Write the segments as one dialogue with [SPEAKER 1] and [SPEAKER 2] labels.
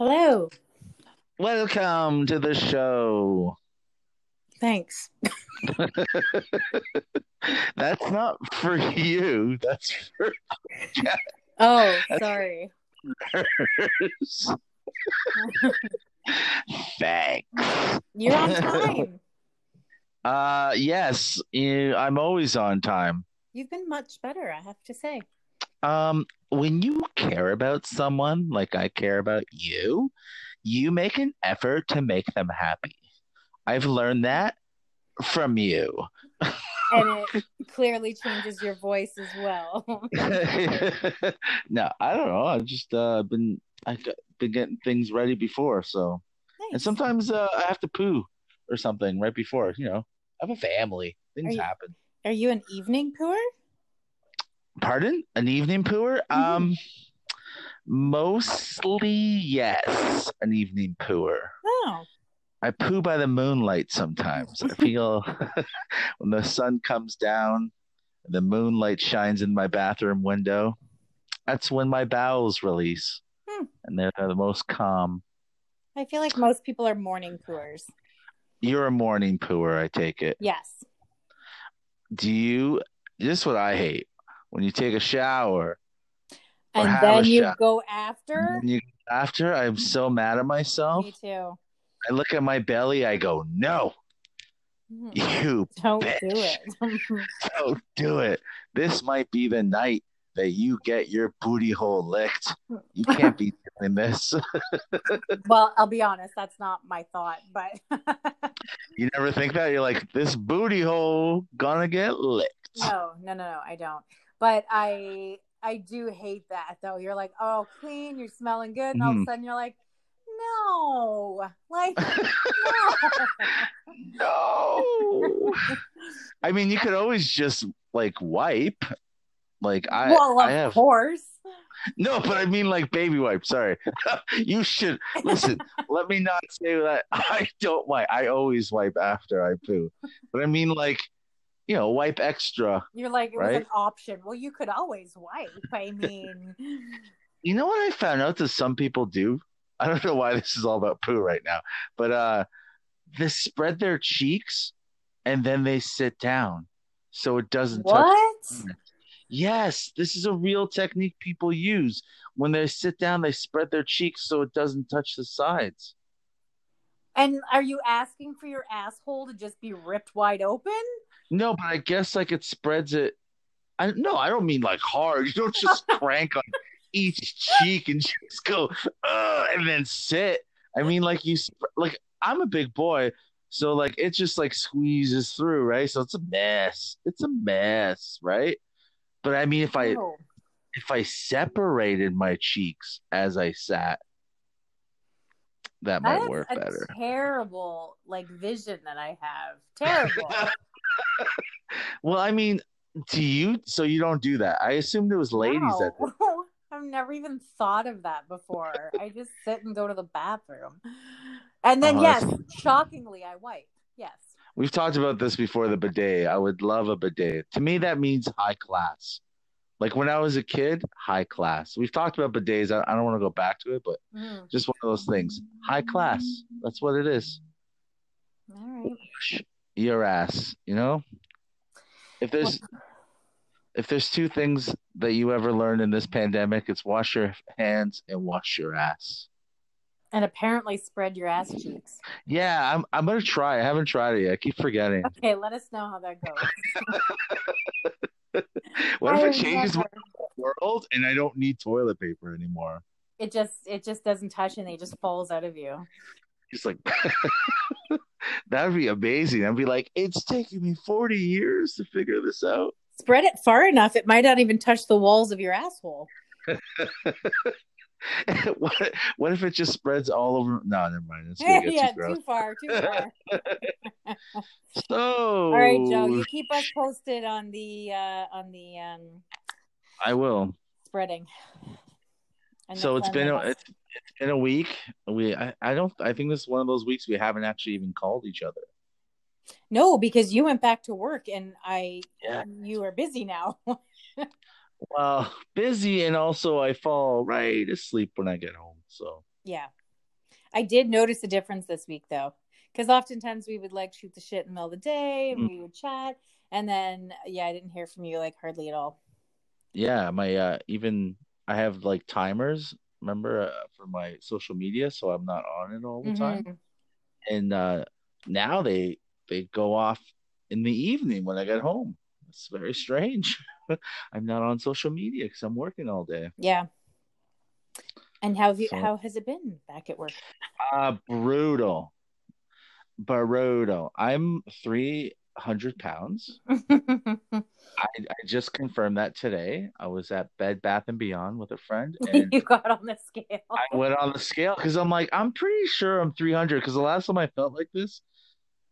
[SPEAKER 1] Hello.
[SPEAKER 2] Welcome to the show.
[SPEAKER 1] Thanks.
[SPEAKER 2] That's not for you. That's for
[SPEAKER 1] Oh, sorry.
[SPEAKER 2] Thanks.
[SPEAKER 1] You're on time.
[SPEAKER 2] Uh, yes, you, I'm always on time.
[SPEAKER 1] You've been much better, I have to say.
[SPEAKER 2] Um, when you care about someone like I care about you, you make an effort to make them happy. I've learned that from you.
[SPEAKER 1] And it clearly changes your voice as well.
[SPEAKER 2] no, I don't know. I've just uh, been I've been getting things ready before, so and sometimes uh, I have to poo or something right before. You know, I have a family. Things
[SPEAKER 1] Are you-
[SPEAKER 2] happen.
[SPEAKER 1] Are you an evening pooer?
[SPEAKER 2] Pardon? An evening pooer?
[SPEAKER 1] Mhm.
[SPEAKER 2] Um, mostly yes, an evening pooer.
[SPEAKER 1] Oh,
[SPEAKER 2] I poo by the moonlight sometimes. I feel when the sun comes down, the moonlight shines in my bathroom window. That's when my bowels release,
[SPEAKER 1] Hmm.
[SPEAKER 2] and they're the most calm.
[SPEAKER 1] I feel like most people are morning pooers.
[SPEAKER 2] You're a morning pooer, I take it.
[SPEAKER 1] Yes.
[SPEAKER 2] Do you? This is what I hate when you take a shower.
[SPEAKER 1] And then you
[SPEAKER 2] shower.
[SPEAKER 1] go after?
[SPEAKER 2] you after I'm so mad at myself.
[SPEAKER 1] Me too.
[SPEAKER 2] I look at my belly. I go, no,
[SPEAKER 1] Mhm.
[SPEAKER 2] you
[SPEAKER 1] Don't do it.
[SPEAKER 2] don't do it. This might be the night that you get your booty hole licked. You can't be doing this.
[SPEAKER 1] well, I'll be honest, that's not my thought, but
[SPEAKER 2] You never think that? You're like, this booty hole gonna get licked.
[SPEAKER 1] no, no, no, no, I don't. But I I do hate that though. You're like, oh, clean, you're smelling good, and all of a
[SPEAKER 2] Mhm.
[SPEAKER 1] sudden you're like, no, like no.
[SPEAKER 2] No. I mean, you could always just like wipe. Like I,
[SPEAKER 1] well, of
[SPEAKER 2] I have
[SPEAKER 1] course.
[SPEAKER 2] no, but I mean like baby wipe. Sorry, you should listen. let me not say that I don't wipe. I always wipe after I poo, but I mean like, you know, wipe extra.
[SPEAKER 1] You're like it was
[SPEAKER 2] Right?
[SPEAKER 1] an option. Well, you could always wipe. I mean,
[SPEAKER 2] You know what I found out that some people do? I don't know why this is all about poo right now, but uh they spread their cheeks and then they sit down so it doesn't touch.
[SPEAKER 1] what?
[SPEAKER 2] Yes, this is a real technique people use. When they sit down, they spread their cheeks so it doesn't touch the sides.
[SPEAKER 1] And are you asking for your asshole to just be ripped wide open?
[SPEAKER 2] No, but I guess like it spreads it. I no, I don't mean like hard. You don't just crank on each cheek and just go and then sit. I mean like you like I'm a big boy, so like it just like squeezes through, right? So it's a mess. It's a mess, right? But I mean if I if I separated my cheeks as I sat, that might
[SPEAKER 1] That's
[SPEAKER 2] work
[SPEAKER 1] a
[SPEAKER 2] better.
[SPEAKER 1] terrible like vision that I have. Terrible.
[SPEAKER 2] well, I mean, do you? So you don't do that? I assumed it was ladies that.
[SPEAKER 1] No. I've never even thought of that before. I just sit and go to the bathroom. And then
[SPEAKER 2] Oh,
[SPEAKER 1] yes,
[SPEAKER 2] that's-
[SPEAKER 1] shockingly I wipe. Yes.
[SPEAKER 2] We've talked about this before. The bidet. I would love a bidet. To me, that means high class. Like when I was a kid, high class. We've talked about bidets. I, I don't want to go back to it, but
[SPEAKER 1] Mm.
[SPEAKER 2] just one of those things. High class. That's what it is.
[SPEAKER 1] All right.
[SPEAKER 2] Your ass. You know. If there's if there's two things that you ever learned in this pandemic, it's wash your hands and wash your ass.
[SPEAKER 1] And apparently spread your ass cheeks.
[SPEAKER 2] Yeah, I'm I'm gonna try. I haven't tried it yet. I keep forgetting.
[SPEAKER 1] Okay, let us know how that goes.
[SPEAKER 2] What if
[SPEAKER 1] I
[SPEAKER 2] it changes my world and I don't need toilet paper anymore?
[SPEAKER 1] It just it just doesn't touch anything, it just falls out of you.
[SPEAKER 2] Just like that would be amazing. I'd be like, it's taking me 40 years to figure this out.
[SPEAKER 1] Spread it far enough, it might not even touch the walls of your asshole.
[SPEAKER 2] what, what if it just spreads all over? No, never mind. It's gonna
[SPEAKER 1] yeah,
[SPEAKER 2] too
[SPEAKER 1] too far, too far.
[SPEAKER 2] So,
[SPEAKER 1] All right, Joe, you keep us posted on the uh on the um
[SPEAKER 2] I will.
[SPEAKER 1] spreading. And
[SPEAKER 2] So it's been a, it's, it's been a week. We I, I don't I think this is one of those weeks we haven't actually even called each other.
[SPEAKER 1] no, because you went back to work and I
[SPEAKER 2] Yeah.
[SPEAKER 1] you are busy now.
[SPEAKER 2] Well, busy and also I fall right asleep when I get home. So
[SPEAKER 1] yeah. I did notice a difference this week though, because oftentimes we would like shoot the shit in the middle of the day and
[SPEAKER 2] Mm.
[SPEAKER 1] we would chat, and then yeah, I didn't hear from you like hardly at all.
[SPEAKER 2] Yeah, my uh even I have like timers, remember, uh, for my social media, so I'm not on it all the time.
[SPEAKER 1] Mhm.
[SPEAKER 2] And uh now they they go off in the evening when I get home. It's very strange. I'm not on social media because I'm working all day.
[SPEAKER 1] Yeah. And how have you,
[SPEAKER 2] So-
[SPEAKER 1] how has it been back at work?
[SPEAKER 2] Uh brutal. Brutal. I'm 300 pounds. I, I just confirmed that today. I was at Bed Bath and Beyond with a friend, and
[SPEAKER 1] you got on the scale.
[SPEAKER 2] I went on the scale because I'm like, I'm pretty sure I'm 300. Because the last time I felt like this,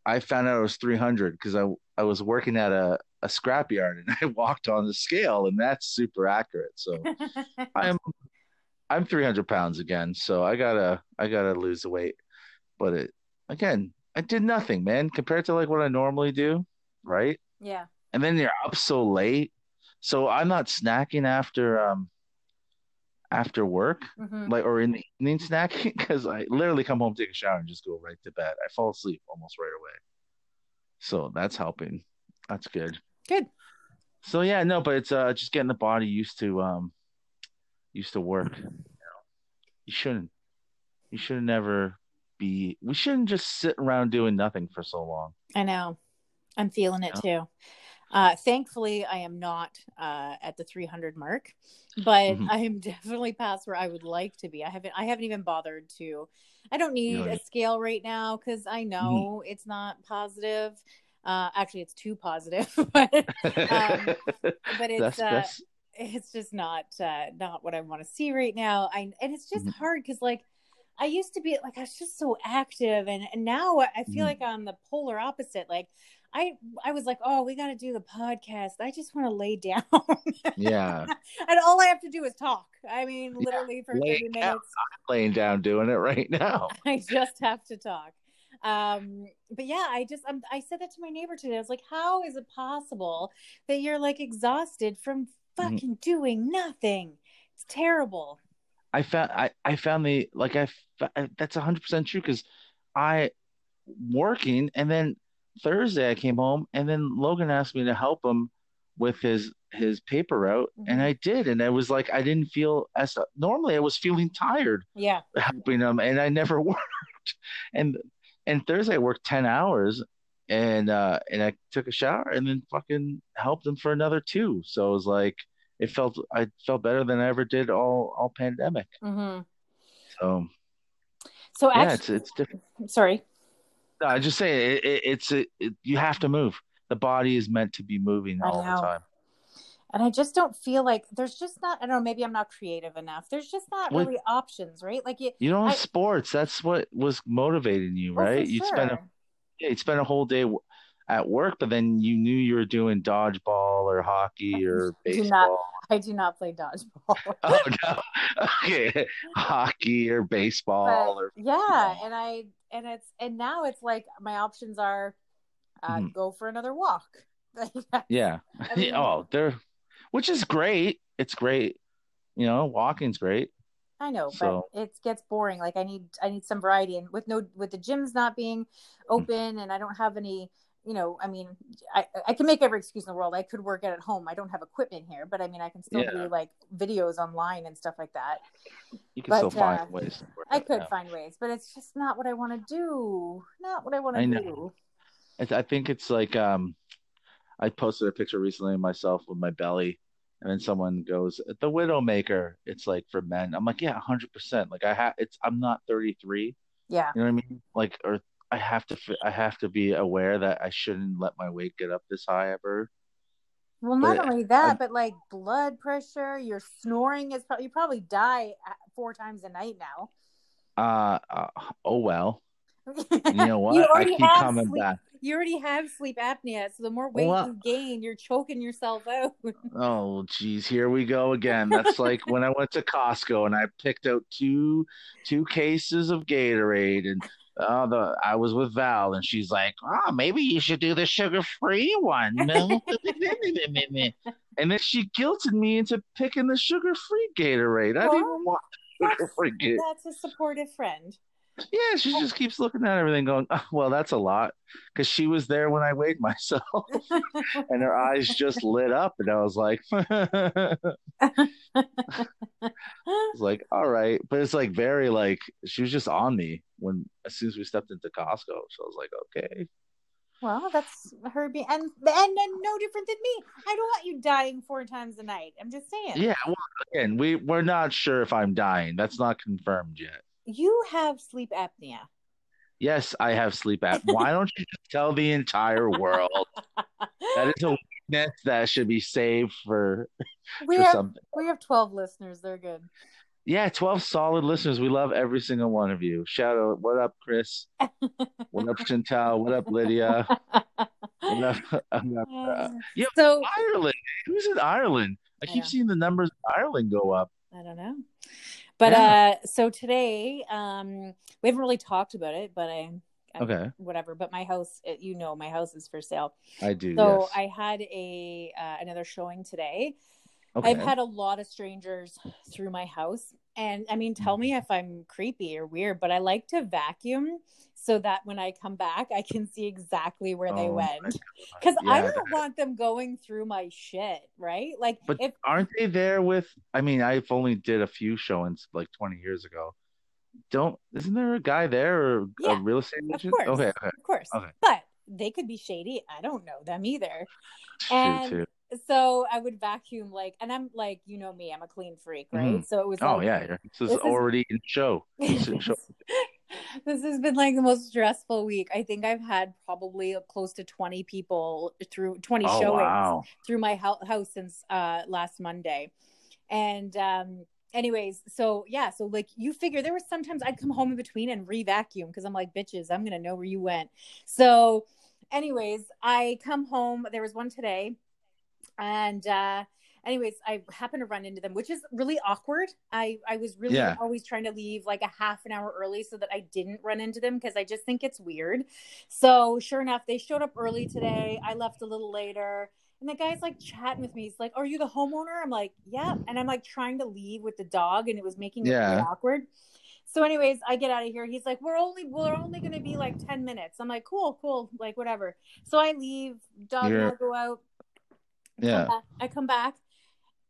[SPEAKER 2] I found out I was 300 because I I was working at a a scrapyard and I walked on the scale, and that's super accurate. So I'm I'm 300 pounds again. So I gotta I gotta lose the weight, but it again, I did nothing, man, compared to like what I normally do, right?
[SPEAKER 1] yeah.
[SPEAKER 2] and then you're up so late. So I'm not snacking after um after work,
[SPEAKER 1] hmm
[SPEAKER 2] like or in the evening snacking, because I literally come home, take a shower, and just go right to bed. I fall asleep almost right away. So that's helping. That's good.
[SPEAKER 1] Good.
[SPEAKER 2] So yeah, no, but it's uh just getting the body used to um used to work. You, know? you shouldn't you should have never be we shouldn't just sit around doing nothing for so long.
[SPEAKER 1] I know. I'm feeling it too. Uh, thankfully, I am not uh, at the 300 mark, but
[SPEAKER 2] Mhm.
[SPEAKER 1] I am definitely past where I would like to be. I haven't. I haven't even bothered to. I don't need
[SPEAKER 2] Really?
[SPEAKER 1] a scale right now because I know it's not positive. Uh, actually, it's too positive, but Um, but it's
[SPEAKER 2] that's,
[SPEAKER 1] uh,
[SPEAKER 2] that's
[SPEAKER 1] it's just not uh not what I want to see right now. I and it's just
[SPEAKER 2] Mhm.
[SPEAKER 1] hard because like I used to be like I was just so active and, and now I feel
[SPEAKER 2] Mhm.
[SPEAKER 1] like I'm the polar opposite. Like I I was like, oh, we got to do the podcast. I just want to lay down,
[SPEAKER 2] yeah.
[SPEAKER 1] and all I have to do is talk. I mean,
[SPEAKER 2] Yeah,
[SPEAKER 1] literally for
[SPEAKER 2] lay
[SPEAKER 1] thirty
[SPEAKER 2] down.
[SPEAKER 1] minutes,
[SPEAKER 2] laying down doing it right now.
[SPEAKER 1] I just have to talk. Um, but yeah, I just um, I said that to my neighbor today. I was like, how is it possible that you're like exhausted from
[SPEAKER 2] Mm-hmm.
[SPEAKER 1] fucking doing nothing? It's terrible.
[SPEAKER 2] I found I, I found the like I that's hundred percent true because I working and then Thursday I came home and then Logan asked me to help him with his his paper route and
[SPEAKER 1] Mhm.
[SPEAKER 2] I did and it was like I didn't feel as normally I was feeling tired
[SPEAKER 1] Yeah.
[SPEAKER 2] helping him and I never worked and and Thursday I worked ten hours and uh and I took a shower and then fucking helped him for another two so it was like it felt I felt better than I ever did all all pandemic
[SPEAKER 1] hmm
[SPEAKER 2] so
[SPEAKER 1] So
[SPEAKER 2] yeah,
[SPEAKER 1] actually,
[SPEAKER 2] it's it's different.
[SPEAKER 1] sorry.
[SPEAKER 2] No, I just say it, it, it's it, it, you have to move. The body is meant to be moving all the time.
[SPEAKER 1] And I just don't feel like there's just not. I don't know. Maybe I'm not creative enough. There's just not really options, right? Like you,
[SPEAKER 2] You know, in
[SPEAKER 1] I-
[SPEAKER 2] sports, that's what was motivating you,
[SPEAKER 1] oh, for
[SPEAKER 2] right? You'd spend a yeah, you'd spend a whole day at work, but then you knew you were doing dodgeball or hockey or
[SPEAKER 1] Do not-
[SPEAKER 2] baseball.
[SPEAKER 1] I do not play dodgeball.
[SPEAKER 2] Oh no, okay, hockey or baseball
[SPEAKER 1] But,
[SPEAKER 2] or
[SPEAKER 1] yeah, and I and it's and now it's like my options are uh,
[SPEAKER 2] Mhm.
[SPEAKER 1] go for another walk.
[SPEAKER 2] yeah.
[SPEAKER 1] I mean-
[SPEAKER 2] oh, they're which is great. It's great. You know, walking's great.
[SPEAKER 1] I know,
[SPEAKER 2] So-
[SPEAKER 1] but it gets boring. Like I need I need some variety, and with no with the gyms not being open, and I don't have any. You know, I mean, I I can make every excuse in the world. I could work at home. I don't have equipment here, but I mean, I can still
[SPEAKER 2] Yeah.
[SPEAKER 1] do like videos online and stuff like that.
[SPEAKER 2] You can
[SPEAKER 1] But,
[SPEAKER 2] still find
[SPEAKER 1] uh,
[SPEAKER 2] ways. To
[SPEAKER 1] I could find ways, but it's just not what I want to do. Not what I want to do.
[SPEAKER 2] I think it's like um, I posted a picture recently of myself with my belly, and then someone goes, "The Widowmaker." It's like for men. I'm like, yeah, hundred percent. Like I have, it's. I'm not 33.
[SPEAKER 1] Yeah,
[SPEAKER 2] You know what I mean? Like, or I have to. I have to be aware that I shouldn't let my weight get up this high ever.
[SPEAKER 1] Well, not
[SPEAKER 2] But
[SPEAKER 1] only that,
[SPEAKER 2] I-
[SPEAKER 1] but like blood pressure, your snoring is probably you probably die four times a night now.
[SPEAKER 2] Uh, uh oh well.
[SPEAKER 1] you
[SPEAKER 2] know what?
[SPEAKER 1] You
[SPEAKER 2] I
[SPEAKER 1] already
[SPEAKER 2] keep
[SPEAKER 1] have
[SPEAKER 2] coming
[SPEAKER 1] sleep-
[SPEAKER 2] back.
[SPEAKER 1] You already have sleep apnea, so the more weight
[SPEAKER 2] Well,
[SPEAKER 1] you gain, you're choking yourself out.
[SPEAKER 2] Oh, geez, here we go again. That's like when I went to Costco and I picked out two two cases of Gatorade, and uh, the I was with Val, and she's like, "Oh, maybe you should do the sugar-free one." and then she guilted me into picking the sugar-free Gatorade. I didn't want sugar-free Gatorade.
[SPEAKER 1] That's a supportive friend.
[SPEAKER 2] Yeah, she just keeps looking at everything, going, oh, "Well, that's a lot," because she was there when I weighed myself, and her eyes just lit up, and I was like, "I was like, all right," but it's like very like she was just on me when as soon as we stepped into Costco, so I was like, "Okay."
[SPEAKER 1] Well, that's her being, and and then no different than me. I don't want you dying four times a night. I'm just saying.
[SPEAKER 2] Yeah, well, again, we we're not sure if I'm dying. That's not confirmed yet.
[SPEAKER 1] You have sleep apnea.
[SPEAKER 2] Yes, I have sleep apnea. Why don't you just tell the entire world? that is a weakness that should be saved for,
[SPEAKER 1] we
[SPEAKER 2] for
[SPEAKER 1] have
[SPEAKER 2] something.
[SPEAKER 1] we have twelve listeners. They're good.
[SPEAKER 2] Yeah, 12 solid listeners. We love every single one of you. Shout out, what up, Chris? what up, Chantal? What up, Lydia? What up, uh, yeah,
[SPEAKER 1] so
[SPEAKER 2] Ireland. Who's in Ireland? I keep
[SPEAKER 1] know.
[SPEAKER 2] seeing the numbers in Ireland go up.
[SPEAKER 1] I don't know. But
[SPEAKER 2] Yeah.
[SPEAKER 1] uh so today um we haven't really talked about it, but I, I
[SPEAKER 2] Okay.
[SPEAKER 1] whatever, but my house you know my house is for sale.
[SPEAKER 2] I do.
[SPEAKER 1] So
[SPEAKER 2] yes.
[SPEAKER 1] I had a uh, another showing today.
[SPEAKER 2] okay.
[SPEAKER 1] I've had a lot of strangers through my house and I mean tell me
[SPEAKER 2] Mm-hmm.
[SPEAKER 1] if I'm creepy or weird, but I like to vacuum so that when I come back I can see exactly where they
[SPEAKER 2] Oh my
[SPEAKER 1] went. Cuz I don't want them going through my shit, right? Like
[SPEAKER 2] But
[SPEAKER 1] if
[SPEAKER 2] aren't they there with? I mean, I've only did a few showings like 20 years ago. Don't isn't there a guy there or
[SPEAKER 1] Yeah,
[SPEAKER 2] a real estate agent?
[SPEAKER 1] course.
[SPEAKER 2] Okay, okay.
[SPEAKER 1] Of course.
[SPEAKER 2] Okay.
[SPEAKER 1] But they could be shady. I don't know them either. And
[SPEAKER 2] too.
[SPEAKER 1] So I would vacuum like, and I'm like, you know me, I'm a clean freak, right?
[SPEAKER 2] Mhm.
[SPEAKER 1] So it was
[SPEAKER 2] Oh
[SPEAKER 1] like,
[SPEAKER 2] yeah, yeah. this is
[SPEAKER 1] this is-
[SPEAKER 2] already in show. Is show.
[SPEAKER 1] this has been like the most stressful week. I think I've had probably close to 20 people through 20
[SPEAKER 2] Oh
[SPEAKER 1] showings
[SPEAKER 2] wow.
[SPEAKER 1] through my house since uh last Monday. And um anyways, so yeah, so like you figure there was sometimes I'd come home in between and re-vacuum because I'm like, bitches, I'm gonna know where you went. So anyways, I come home. There was one today, and uh anyways, I happened to run into them, which is really awkward. I I was really
[SPEAKER 2] Yeah.
[SPEAKER 1] always trying to leave like a half an hour early so that I didn't run into them because I just think it's weird. So sure enough, they showed up early today. I left a little later. And the guy's like chatting with me. He's like, Are you the homeowner? I'm like, Yeah. And I'm like trying to leave with the dog, and it was making it really awkward. So, anyways, I get out of here. He's like, We're only we're only gonna be like 10 minutes. I'm like, Cool, cool, like whatever. So I leave, dog and I go out.
[SPEAKER 2] Yeah.
[SPEAKER 1] come back. I come back.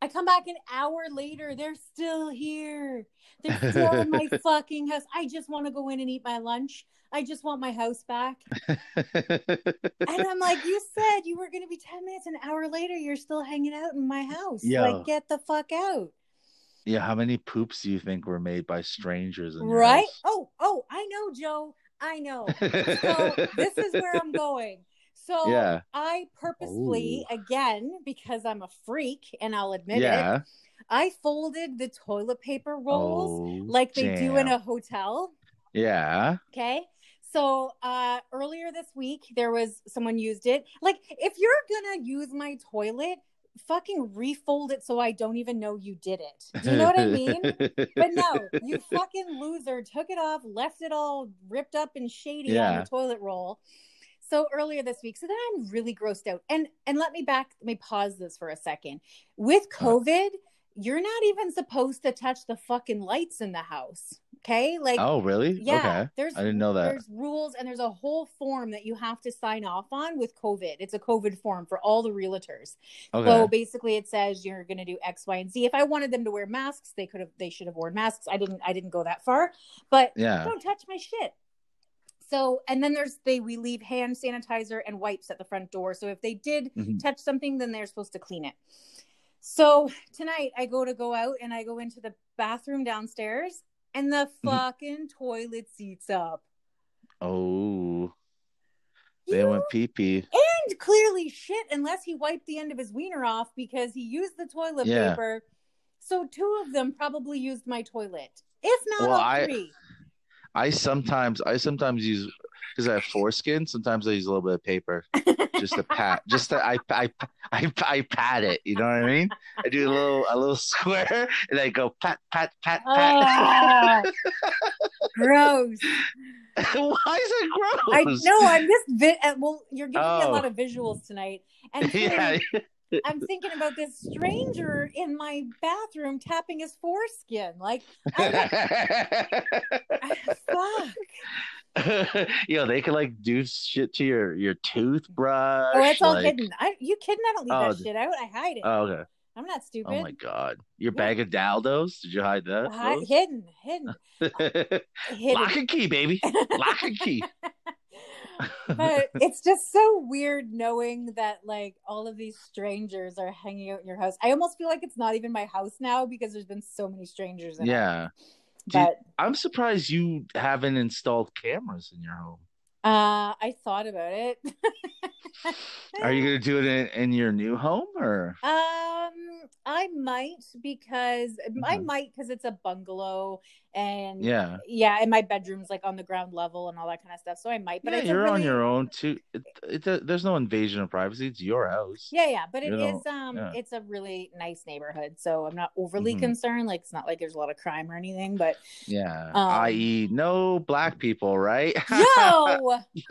[SPEAKER 1] I come back an hour later. They're still here. They're still in my fucking house. I just want to go in and eat my lunch. I just want my house back. And I'm like, you said you were going to be 10 minutes, an hour later, you're still hanging out in my house. Like, get the fuck out.
[SPEAKER 2] yeah, how many poops do you think were made by strangers in your
[SPEAKER 1] Right?
[SPEAKER 2] house?
[SPEAKER 1] Oh, oh, I know, Joe. I know. So this is where I'm going. So
[SPEAKER 2] Yeah.
[SPEAKER 1] I purposefully, again, because I'm a freak and I'll admit it,
[SPEAKER 2] yeah.
[SPEAKER 1] I folded the toilet paper rolls
[SPEAKER 2] Oh,
[SPEAKER 1] like they do in a hotel.
[SPEAKER 2] Yeah.
[SPEAKER 1] Okay. So uh earlier this week there was someone used it. Like if you're gonna use my toilet, fucking refold it so I don't even know you did it. Do you know what I mean? But no, you fucking loser took it off, left it all ripped up and shady on the toilet roll. So earlier this week, so then I'm really grossed out. And and let me back, let me pause this for a second. With COVID, you're not even supposed to touch the fucking lights in the house. Okay, like
[SPEAKER 2] oh, really?
[SPEAKER 1] yeah,
[SPEAKER 2] Okay.
[SPEAKER 1] there's
[SPEAKER 2] I didn't know that.
[SPEAKER 1] there's rules and there's a whole form that you have to sign off on with COVID. It's a COVID form for all the realtors.
[SPEAKER 2] Okay.
[SPEAKER 1] So basically, it says you're going to do X, Y, and Z. If I wanted them to wear masks, they could have. They should have worn masks. I didn't. I didn't go that far, but
[SPEAKER 2] yeah.
[SPEAKER 1] don't touch my shit. So and then there's they we leave hand sanitizer and wipes at the front door. So if they did
[SPEAKER 2] Mhm.
[SPEAKER 1] touch something, then they're supposed to clean it. So tonight I go to go out and I go into the bathroom downstairs and the
[SPEAKER 2] Mhm.
[SPEAKER 1] fucking toilet seats up.
[SPEAKER 2] Oh, they
[SPEAKER 1] You
[SPEAKER 2] went pee pee.
[SPEAKER 1] and clearly shit unless he wiped the end of his wiener off because he used the toilet
[SPEAKER 2] Yeah.
[SPEAKER 1] paper. So two of them probably used my toilet, if not
[SPEAKER 2] Well,
[SPEAKER 1] all three.
[SPEAKER 2] I sometimes I sometimes use because I have foreskin. Sometimes I use a little bit of paper just to pat. Just to I I I I pat it. You know what I mean? I do a little a little square and I go pat pat pat pat.
[SPEAKER 1] Ah, gross.
[SPEAKER 2] Why is it gross?
[SPEAKER 1] I know. I'm just vi- uh, well. You're giving me a
[SPEAKER 2] Oh.
[SPEAKER 1] lot of visuals tonight, and
[SPEAKER 2] yeah.
[SPEAKER 1] I'm thinking about this stranger in my bathroom tapping his foreskin. Like, I, fuck.
[SPEAKER 2] you know, they could like do shit to your your toothbrush.
[SPEAKER 1] Oh, it's all
[SPEAKER 2] like-
[SPEAKER 1] hidden. I you kidding? I don't leave
[SPEAKER 2] Oh,
[SPEAKER 1] that shit out. I hide it.
[SPEAKER 2] Oh, okay.
[SPEAKER 1] I'm not stupid.
[SPEAKER 2] Oh my god. Your
[SPEAKER 1] Yeah.
[SPEAKER 2] bag of Daldos? Did you hide that?
[SPEAKER 1] Hi- hidden, hidden, hidden.
[SPEAKER 2] Lock and key, baby. Lock and key.
[SPEAKER 1] but it's just so weird knowing that like all of these strangers are hanging out in your house. I almost feel like it's not even my house now because there's been so many strangers in it.
[SPEAKER 2] yeah.
[SPEAKER 1] But
[SPEAKER 2] I'm surprised you haven't installed cameras in your home.
[SPEAKER 1] Uh I thought about it.
[SPEAKER 2] Are you gonna do it in, in your new home or?
[SPEAKER 1] Um, I might because I
[SPEAKER 2] Mhm.
[SPEAKER 1] might because it's a bungalow and
[SPEAKER 2] Yeah.
[SPEAKER 1] yeah, and my bedroom's like on the ground level and all that kind of stuff. So I might, but
[SPEAKER 2] yeah, you're on your own too. It, it, there's no invasion of privacy. It's your house.
[SPEAKER 1] Yeah, yeah, but it
[SPEAKER 2] You
[SPEAKER 1] is
[SPEAKER 2] know,
[SPEAKER 1] um
[SPEAKER 2] yeah.
[SPEAKER 1] it's a really nice neighborhood, so I'm not overly
[SPEAKER 2] Mhm.
[SPEAKER 1] concerned. Like it's not like there's a lot of crime or anything, but
[SPEAKER 2] Yeah.
[SPEAKER 1] Um,
[SPEAKER 2] I.e., no black people, right?
[SPEAKER 1] yo,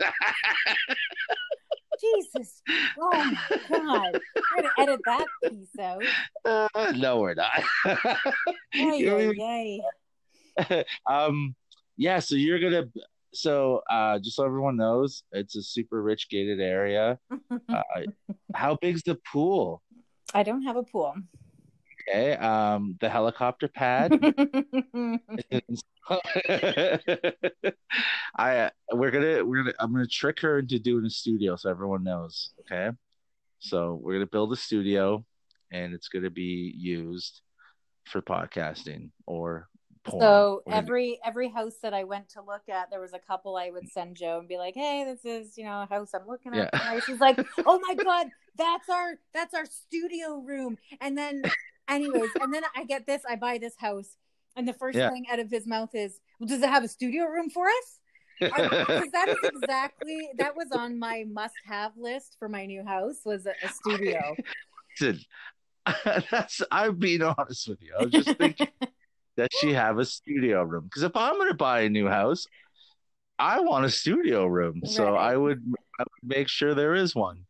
[SPEAKER 1] Jesus, oh my god, we're gonna edit that piece out.
[SPEAKER 2] Uh, no, we're not.
[SPEAKER 1] Ay,
[SPEAKER 2] You don't
[SPEAKER 1] ay,
[SPEAKER 2] even-
[SPEAKER 1] ay.
[SPEAKER 2] um, yeah. So you're gonna. So, uh, just so everyone knows, it's a super rich gated area. Uh, how big's the pool?
[SPEAKER 1] I don't have a pool.
[SPEAKER 2] Okay. Um, the helicopter pad. I we're gonna we're gonna I'm gonna trick her into doing a studio so everyone knows. Okay, so we're gonna build a studio, and it's gonna be used for podcasting or porn.
[SPEAKER 1] So every every house that I went to look at, there was a couple I would send Joe and be like, "Hey, this is you know a house I'm looking at."
[SPEAKER 2] Yeah.
[SPEAKER 1] She's like, "Oh my god, that's our that's our studio room." And then, anyways, and then I get this, I buy this house, and the first
[SPEAKER 2] Yeah.
[SPEAKER 1] thing out of his mouth is, "Well, does it have a studio room for us?" Because that is exactly that was on my must-have list for my new house was a, a studio.
[SPEAKER 2] Listen, that's I'm being honest with you. I was just thinking that she have a studio room because if I'm gonna buy a new house, I want a studio room. So I would I would make sure there is one.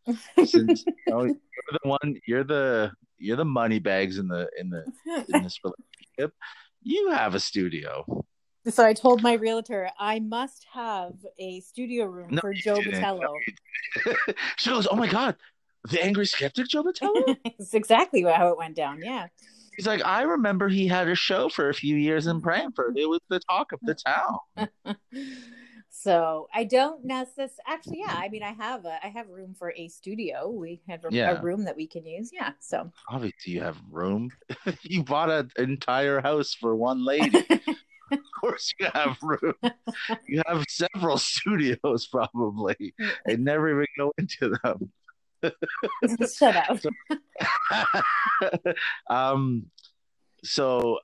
[SPEAKER 2] Since you know, you're the one, you're the you're the money bags in the in the in this relationship. You have a studio.
[SPEAKER 1] So I told my realtor I must have a studio room
[SPEAKER 2] No,
[SPEAKER 1] for Joe
[SPEAKER 2] didn't.
[SPEAKER 1] Botello.
[SPEAKER 2] No, she goes, "Oh my god, the angry skeptic Joe Botello."
[SPEAKER 1] It's exactly how it went down. Yeah.
[SPEAKER 2] He's like, I remember he had a show for a few years in Brantford. It was the talk of the town.
[SPEAKER 1] So I don't necessarily. Actually, yeah. I mean, I have a I have room for a studio. We have a,
[SPEAKER 2] Yeah.
[SPEAKER 1] a room that we can use. Yeah. So
[SPEAKER 2] Obviously, you have room. you bought an entire house for one lady. of course, you have room. You have several studios, probably, and never even go into them.
[SPEAKER 1] shut up.
[SPEAKER 2] um, so,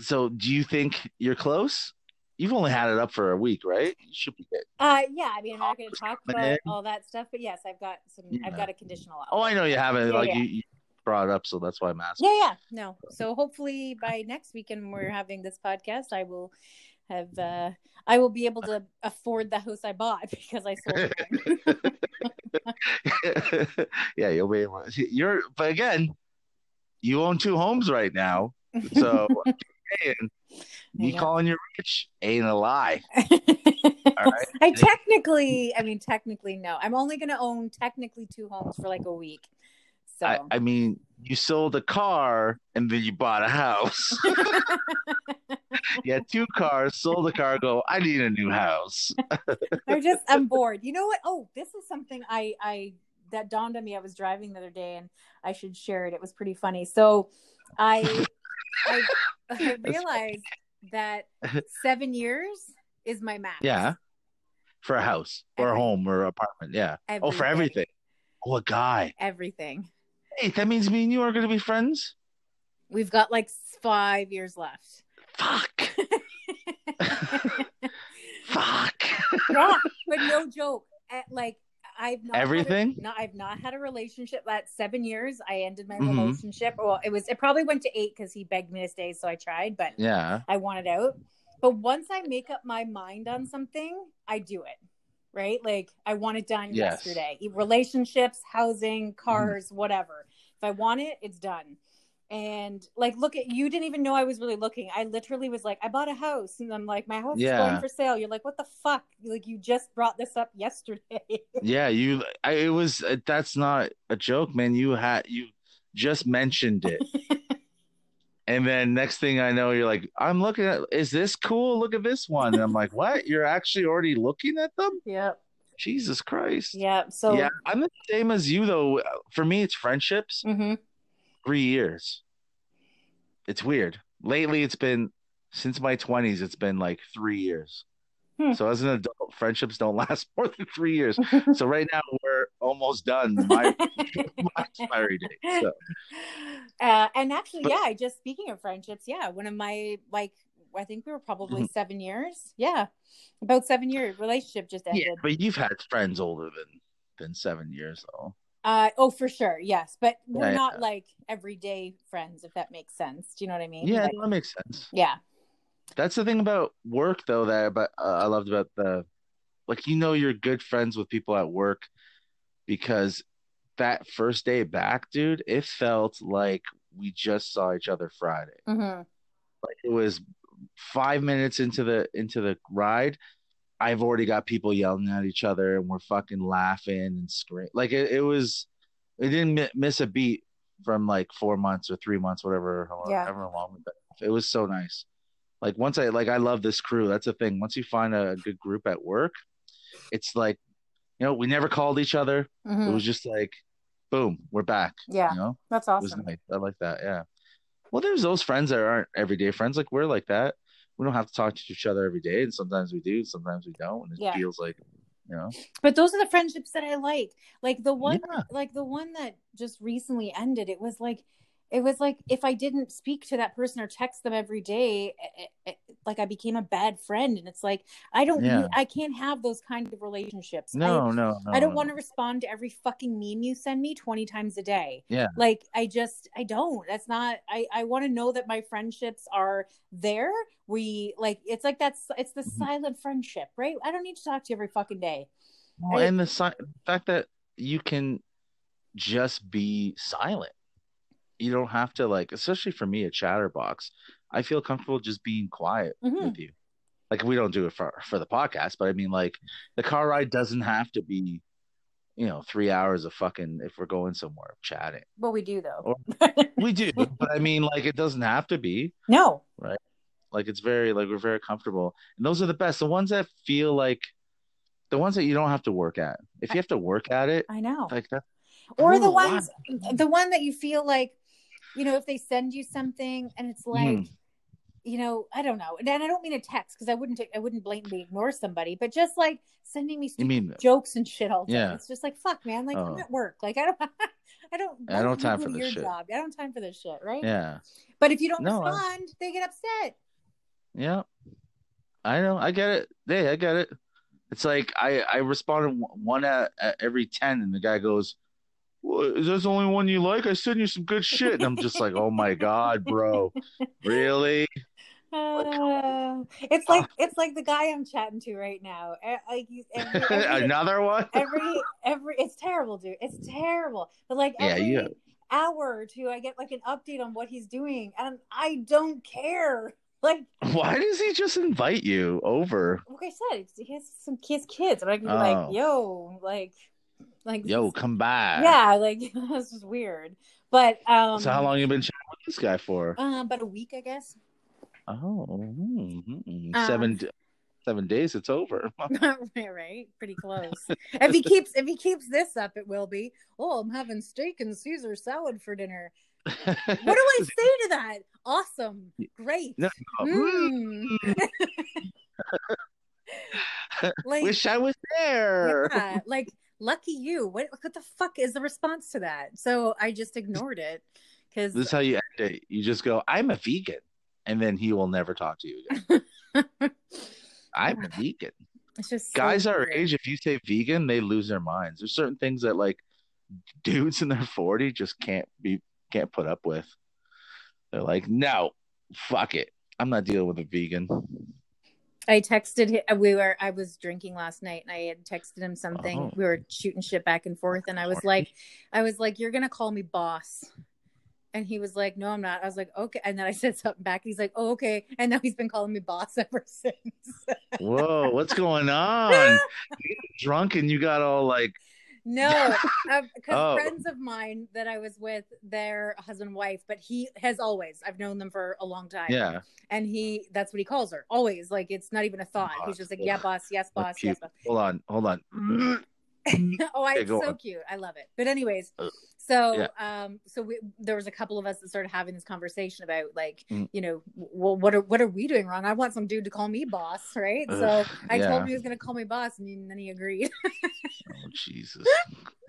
[SPEAKER 2] so do you think you're close? You've only had it up for a week, right? You should be good.
[SPEAKER 1] Uh, yeah. I mean, I'm not going to talk about
[SPEAKER 2] in.
[SPEAKER 1] all that stuff, but yes, I've got some.
[SPEAKER 2] Yeah.
[SPEAKER 1] I've got a conditional.
[SPEAKER 2] Oh, I know you haven't.
[SPEAKER 1] Yeah,
[SPEAKER 2] like
[SPEAKER 1] yeah.
[SPEAKER 2] You, you brought it up, so that's why I'm asking.
[SPEAKER 1] Yeah, yeah. No. So hopefully by next weekend we're having this podcast, I will have uh I will be able to afford the house I bought because I sold it.
[SPEAKER 2] yeah, you'll be able. You're, but again, you own two homes right now, so me
[SPEAKER 1] Yeah.
[SPEAKER 2] calling you rich ain't a lie. right.
[SPEAKER 1] I technically, I mean, technically, no. I'm only going to own technically two homes for like a week. So,
[SPEAKER 2] I, I mean, you sold a car and then you bought a house. yeah, two cars, sold a car, go, I need a new house.
[SPEAKER 1] I'm just, I'm bored. You know what? Oh, this is something I, I, that dawned on me. I was driving the other day and I should share it. It was pretty funny. So I, I, I realized that seven years is my max.
[SPEAKER 2] Yeah. For a house or a home or apartment. Yeah. Oh, for
[SPEAKER 1] Everything.
[SPEAKER 2] everything. Oh, a guy.
[SPEAKER 1] Everything.
[SPEAKER 2] Hey, that means me and you are going to be friends?
[SPEAKER 1] We've got like five years left.
[SPEAKER 2] Fuck. Fuck.
[SPEAKER 1] yeah, but no joke. At, like I've not had a-
[SPEAKER 2] Everything?
[SPEAKER 1] no, I've not had a relationship. that seven years, I ended my
[SPEAKER 2] Mhm.
[SPEAKER 1] relationship. Well, it was it probably went to eight because he begged me to stay, so I tried, but
[SPEAKER 2] Yeah.
[SPEAKER 1] I wanted out. But once I make up my mind on something, I do it. Right? Like I want it done
[SPEAKER 2] Yes.
[SPEAKER 1] yesterday. Relationships, housing, cars, whatever. If I want it, it's done. And like look at you didn't even know I was really looking. I literally was like, I bought a house, and I'm like, my house
[SPEAKER 2] Yeah.
[SPEAKER 1] is going for sale. You're like, what the fuck? Like you just brought this up yesterday.
[SPEAKER 2] Yeah, you. I, it was. uh, That's not a joke, man. You had. You just mentioned it, and then next thing I know, you're like, I'm looking at. Is this cool? Look at this one. And I'm like, what? You're actually already looking at them?
[SPEAKER 1] yep.
[SPEAKER 2] Jesus Christ.
[SPEAKER 1] Yeah. So.
[SPEAKER 2] yeah, I'm the same as you though. For me, it's friendships.
[SPEAKER 1] hmm
[SPEAKER 2] Three years. It's weird. Lately, it's been since my 20s. It's been like three years.
[SPEAKER 1] Hmm.
[SPEAKER 2] So as an adult, friendships don't last more than three years. So right now we're almost done. My my expiry date. So
[SPEAKER 1] Uh, and actually,
[SPEAKER 2] But-
[SPEAKER 1] yeah, I just speaking of friendships, yeah, one of my like, I think we were probably
[SPEAKER 2] Mhm.
[SPEAKER 1] seven years. Yeah, about seven year relationship just ended.
[SPEAKER 2] yeah, but you've had friends older than than seven years though.
[SPEAKER 1] Uh, oh, for sure, yes, but we're
[SPEAKER 2] Yeah,
[SPEAKER 1] not
[SPEAKER 2] yeah.
[SPEAKER 1] like everyday friends, if that makes sense. Do you know what I mean?
[SPEAKER 2] Yeah,
[SPEAKER 1] Like,
[SPEAKER 2] that makes sense.
[SPEAKER 1] yeah,
[SPEAKER 2] That's the thing about work though that but uh, I loved about the like you know you're good friends with people at work because that first day back, dude, it felt like we just saw each other Friday.
[SPEAKER 1] hmm
[SPEAKER 2] Like it was five minutes into the into the ride. I've already got people yelling at each other and we're fucking laughing and screaming. Like it, it was, it didn't mi- miss a beat from like four months or three months, whatever,
[SPEAKER 1] Yeah.
[SPEAKER 2] however long. It was so nice. Like once I like, I love this crew. That's the thing. Once you find a good group at work, it's like, you know, we never called each other. It
[SPEAKER 1] hmm
[SPEAKER 2] was just like, boom, we're back.
[SPEAKER 1] yeah,
[SPEAKER 2] You know,
[SPEAKER 1] that's
[SPEAKER 2] it was
[SPEAKER 1] awesome.
[SPEAKER 2] nice. I like that. Yeah. Well, there's those friends that aren't everyday friends. Like we're like that. We don't have to talk to each other every day, and sometimes we do, sometimes we don't, and it
[SPEAKER 1] Yeah.
[SPEAKER 2] feels like, you know,
[SPEAKER 1] But those are the friendships that I like. Like the one,
[SPEAKER 2] Yeah.
[SPEAKER 1] like the one that just recently ended. It was like, it was like if I didn't speak to that person or text them every day, eh, eh, eh, like I became a bad friend. And it's like I don't,
[SPEAKER 2] Yeah.
[SPEAKER 1] need- I can't have those kind of relationships. I,
[SPEAKER 2] no, no, no.
[SPEAKER 1] I don't
[SPEAKER 2] no.
[SPEAKER 1] want to respond to every fucking meme you send me 20 times a day.
[SPEAKER 2] Yeah.
[SPEAKER 1] Like I just I don't. That's not I I want to know that my friendships are there. We like it's like that's it's the
[SPEAKER 2] Mhm.
[SPEAKER 1] silent friendship, right? I don't need to talk to you every fucking day.
[SPEAKER 2] Well,
[SPEAKER 1] I-
[SPEAKER 2] and the si- fact that you can just be silent. You don't have to like, especially for me, a chatterbox. I feel comfortable just being quiet
[SPEAKER 1] Mhm.
[SPEAKER 2] with you. Like we don't do it for for the podcast, but I mean, like the car ride doesn't have to be, you know, three hours of fucking if we're going somewhere chatting.
[SPEAKER 1] Well, we do though.
[SPEAKER 2] Or- We do, but I mean, like it doesn't have to be.
[SPEAKER 1] no. Right?
[SPEAKER 2] Like it's very like we're very comfortable, and those are the best. The ones that feel like the ones that you don't have to work at. If you have to work at it,
[SPEAKER 1] I know.
[SPEAKER 2] like that.
[SPEAKER 1] or the
[SPEAKER 2] Why?
[SPEAKER 1] ones the one that you feel like you know if they send you something and it's like
[SPEAKER 2] Mm.
[SPEAKER 1] you know i don't know and i don't mean a text because i wouldn't i wouldn't blatantly ignore somebody but just like sending me
[SPEAKER 2] mean
[SPEAKER 1] jokes and shit all the time
[SPEAKER 2] Yeah.
[SPEAKER 1] it's just like fuck man like i'm
[SPEAKER 2] Oh.
[SPEAKER 1] at work like i don't i don't
[SPEAKER 2] I don't have time for this
[SPEAKER 1] your
[SPEAKER 2] shit.
[SPEAKER 1] job i don't have time for this shit right
[SPEAKER 2] yeah,
[SPEAKER 1] but if you don't
[SPEAKER 2] No, I-
[SPEAKER 1] respond they get upset
[SPEAKER 2] yeah. I know. I get it. Hey, I get it. It's like I I responded one at, at every ten, and the guy goes, "Is this the only one you like?" I sent you some good shit, and I'm just like, "Oh my god, bro, really?"
[SPEAKER 1] Uh, it's like it's like the guy i'm chatting to right now Eh, like he's every, every,
[SPEAKER 2] Another one?
[SPEAKER 1] every every it's terrible dude it's terrible but like
[SPEAKER 2] Yeah,
[SPEAKER 1] every
[SPEAKER 2] you-
[SPEAKER 1] hour or two i get like an update on what he's doing and i don't care like
[SPEAKER 2] Why does he just invite you over?
[SPEAKER 1] like i said he has some he has kids and i'm be
[SPEAKER 2] Oh.
[SPEAKER 1] like yo like like
[SPEAKER 2] Yo, come back.
[SPEAKER 1] yeah like this is weird but um
[SPEAKER 2] So how long you been chatting with this guy for?
[SPEAKER 1] uh, about a week i guess
[SPEAKER 2] Oh, hmm, hmm.
[SPEAKER 1] Um,
[SPEAKER 2] seven seven days. It's over.
[SPEAKER 1] right, right, pretty close. if he keeps if he keeps this up, it will be. Oh, I'm having steak and Caesar salad for dinner. What do I say to that? Awesome, great.
[SPEAKER 2] No,
[SPEAKER 1] Mm. like,
[SPEAKER 2] Wish I was there.
[SPEAKER 1] yeah, like lucky you. What what the fuck is the response to that? So I just ignored it because
[SPEAKER 2] This is how you end it. You just go, I'm a vegan. And then he will never talk to you again. I'm a vegan.
[SPEAKER 1] it's just so
[SPEAKER 2] Guys our age, if you say vegan, they lose their minds. There's certain things that like dudes in their 40 just can't be can't put up with. They're like, no, fuck it. I'm not dealing with a vegan.
[SPEAKER 1] I texted him. We were. I was drinking last night, and I had texted him something.
[SPEAKER 2] Oh.
[SPEAKER 1] We were shooting shit back and forth, and I was like, I was like, "You're gonna call me boss," And he was like, No, I'm not. I was like, Okay. And then I said something back. He's like, Oh, okay. And now he's been calling me boss ever since.
[SPEAKER 2] Whoa, what's going on? You drunk and you got all like,
[SPEAKER 1] no, um, because
[SPEAKER 2] Oh.
[SPEAKER 1] friends of mine that I was with, their husband wife, but he has always, I've known them for a long time.
[SPEAKER 2] yeah,
[SPEAKER 1] And he, that's what he calls her. Always. Like, it's not even a thought. He's just like, Yeah, boss. Yes, boss. Yes, boss.
[SPEAKER 2] hold on, hold on.
[SPEAKER 1] oh, I, it's so
[SPEAKER 2] on.
[SPEAKER 1] cute. I love it. But anyways, So um, so we, there was a couple of us that started having this conversation about like,
[SPEAKER 2] Mm.
[SPEAKER 1] you know, well, what are what are we doing wrong? I want some dude to call me boss, right? So I
[SPEAKER 2] yeah.
[SPEAKER 1] told him he was going to call me boss, and he- then he agreed.
[SPEAKER 2] Oh Jesus!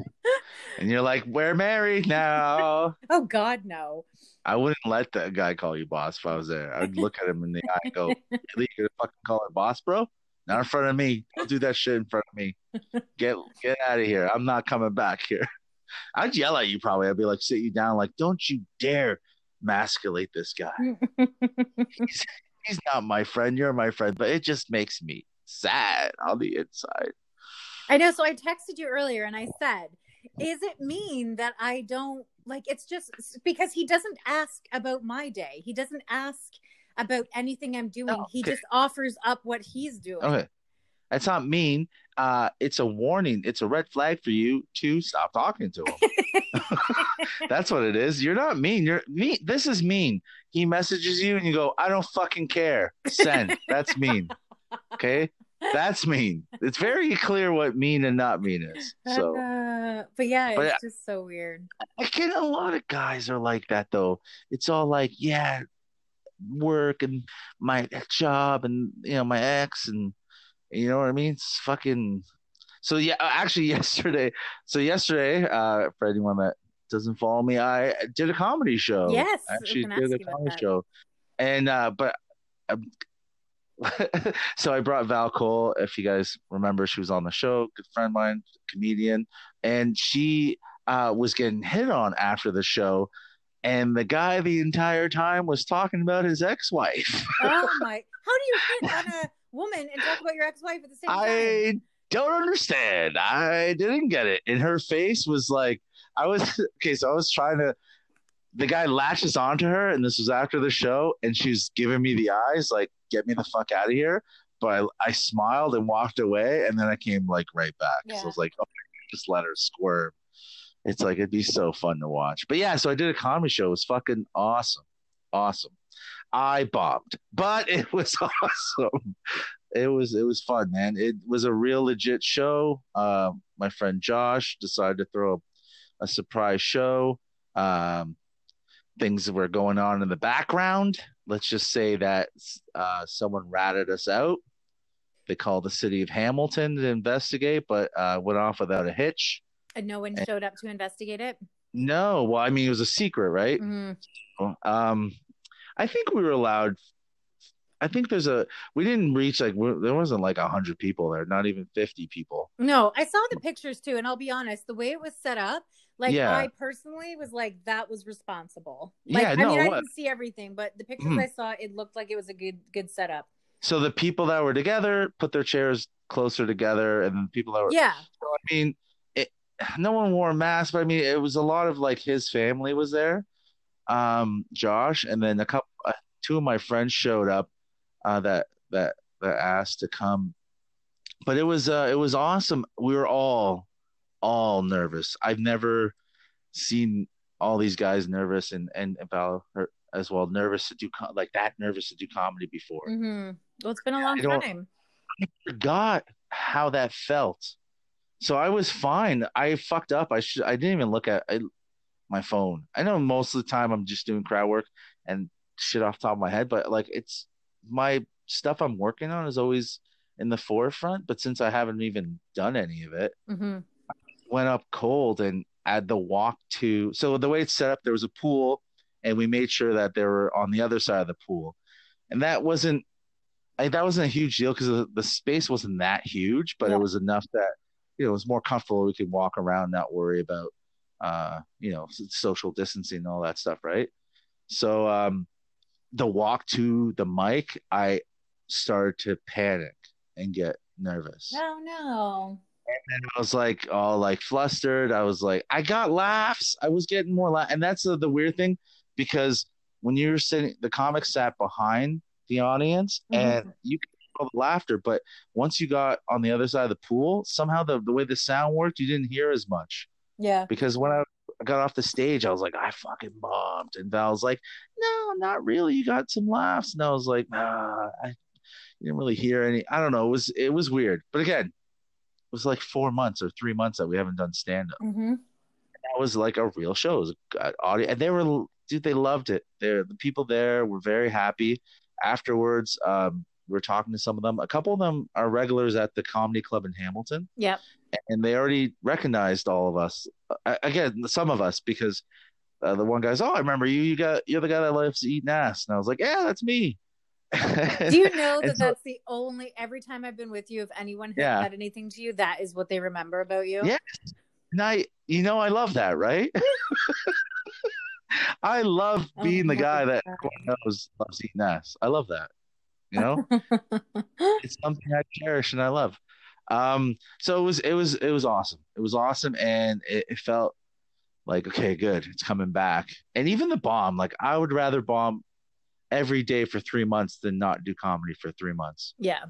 [SPEAKER 2] and you're like, we're married now.
[SPEAKER 1] oh God, no.
[SPEAKER 2] I wouldn't let that guy call you boss if I was there. I'd look at him in the eye and go, "Really, you're gonna fucking call her boss, bro? Not in front of me. Don't do that shit in front of me. Get get out of here. I'm not coming back here." I'd yell at you probably. I'd be like, sit you down, like, "Don't you dare masculate this guy. He's he's not my friend. You're my friend." But it just makes me sad on the inside.
[SPEAKER 1] I know. So I texted you earlier, and I said, "Is it mean that I don't like?" It's just because he doesn't ask about my day. He doesn't ask about anything I'm doing.
[SPEAKER 2] No,
[SPEAKER 1] he just offers up what he's doing.
[SPEAKER 2] Okay. That's not mean. Uh, it's a warning. It's a red flag for you to stop talking to him. That's what it is. You're not mean. You're mean. This is mean. He messages you and you go, I don't fucking care. Send. That's mean. Okay. That's mean. It's very clear what mean and not mean is. So
[SPEAKER 1] Uh, but yeah,
[SPEAKER 2] But
[SPEAKER 1] it's
[SPEAKER 2] yeah.
[SPEAKER 1] just so weird.
[SPEAKER 2] I get a lot of guys are like that though. It's all like, yeah, work and my job and you know my ex and you know what I mean. It's fucking. So yeah, uh, actually yesterday. So yesterday, uh, for anyone that doesn't follow me, I did a comedy show.
[SPEAKER 1] Yes,
[SPEAKER 2] I
[SPEAKER 1] I
[SPEAKER 2] actually did a comedy show, and uh, but. Um, so I brought Val Cole. If you guys remember, she was on the show. Good friend of mine, comedian, and she uh, was getting hit on after the show, and the guy the entire time was talking about his ex-wife.
[SPEAKER 1] Oh my! How do you hit on a woman and talk about your ex-wife at the same time?
[SPEAKER 2] I don't understand. I didn't get it. And her face was like, I was okay. So I was trying to. The guy latches onto her, and this was after the show, and she's giving me the eyes, like, "Get me the fuck out of here." But I, I smiled and walked away, and then I came like right back. So
[SPEAKER 1] Yeah.
[SPEAKER 2] I was like, "Oh, just let her squirm." It's like it'd be so fun to watch. But yeah, so I did a comedy show. It was fucking awesome, awesome. I bombed, but it was awesome it was it was fun, man. It was a real legit show. Uh, my friend Josh decided to throw a, a surprise show. Um, things were going on in the background. Let's just say that uh, someone ratted us out. They called the city of Hamilton to investigate, but uh, went off without a hitch.
[SPEAKER 1] And no one showed up to investigate it.
[SPEAKER 2] No, well, I mean, it was a secret, right?
[SPEAKER 1] Mhm.
[SPEAKER 2] Um, I think we were allowed. I think there's a. We didn't reach like there wasn't like a hundred people there, not even fifty people.
[SPEAKER 1] No, I saw the pictures too, and I'll be honest, the way it was set up, like
[SPEAKER 2] Yeah.
[SPEAKER 1] I personally was like, that was responsible. Like,
[SPEAKER 2] Yeah,
[SPEAKER 1] I
[SPEAKER 2] no,
[SPEAKER 1] mean,
[SPEAKER 2] it
[SPEAKER 1] I didn't see everything, but the pictures
[SPEAKER 2] Mhm.
[SPEAKER 1] I saw, it looked like it was a good, good setup.
[SPEAKER 2] So the people that were together put their chairs closer together, and the people that were.
[SPEAKER 1] Yeah,
[SPEAKER 2] So, I mean, it, no one wore a mask, but I mean, it was a lot of like his family was there, um, Josh, and then a couple, uh, two of my friends showed up, uh, that that that asked to come, but it was uh, it was awesome. We were all all nervous. I've never seen all these guys nervous and and and Val her as well nervous to do co- like that nervous to do comedy before.
[SPEAKER 1] hmm well, it's been a long time.
[SPEAKER 2] I forgot how that felt. So I was fine. I fucked up. I should. I didn't even look at I, my phone. I know most of the time I'm just doing crowd work and shit off the top of my head, but like it's my stuff I'm working on is always in the forefront. But since I haven't even done any of it,
[SPEAKER 1] hmm
[SPEAKER 2] went up cold and at the walk to. So the way it's set up, there was a pool, and we made sure that they were on the other side of the pool, and that wasn't. I, that wasn't a huge deal because the, the space wasn't that huge, but
[SPEAKER 1] Yeah.
[SPEAKER 2] it was enough that you know it was more comfortable. We could walk around, not worry about uh, you know social distancing and all that stuff, right? So um, the walk to the mic, I started to panic and get nervous.
[SPEAKER 1] Oh no.
[SPEAKER 2] And I was like all like flustered. I was like, I got laughs. I was getting more laugh, and that's the, the weird thing. because when you're sitting, the comic sat behind the audience,
[SPEAKER 1] Mhm.
[SPEAKER 2] and you could hear all the laughter. But once you got on the other side of the pool, somehow the the way the sound worked, you didn't hear as much
[SPEAKER 1] Yeah.
[SPEAKER 2] because when I got off the stage, I was like, I fucking bombed. And Val's like, No, not really. You got some laughs. And I was like, Nah, I didn't really hear any. I don't know. It was it was weird. But again, it was like four months or three months that we haven't done stand up.
[SPEAKER 1] hmm
[SPEAKER 2] That was like a real show. It was good audio, and they were dude. They loved it. They're the people there were very happy. Afterwards, um, we are talking to some of them. A couple of them are regulars at the comedy club in Hamilton
[SPEAKER 1] Yep.
[SPEAKER 2] And they already recognized all of us. Uh, again, some of us because uh, the one guy's, oh, I remember you. You got you're the guy that loves eating ass, and I was like, yeah, that's me.
[SPEAKER 1] Do you know that
[SPEAKER 2] so-
[SPEAKER 1] that's the only every time I've been with you, if anyone has
[SPEAKER 2] Yeah.
[SPEAKER 1] said anything to you, that is what they remember about you?
[SPEAKER 2] Yeah. And I, you know, I love that, right? I love
[SPEAKER 1] Oh
[SPEAKER 2] being the guy that
[SPEAKER 1] God.
[SPEAKER 2] everyone knows loves eating ass. I love that. You know, it's something I cherish and I love. Um, so it was, it was, it was awesome. It was awesome, and it, it felt like okay, good, it's coming back. And even the bomb, like I would rather bomb every day for three months than not do comedy for three months.
[SPEAKER 1] yeah.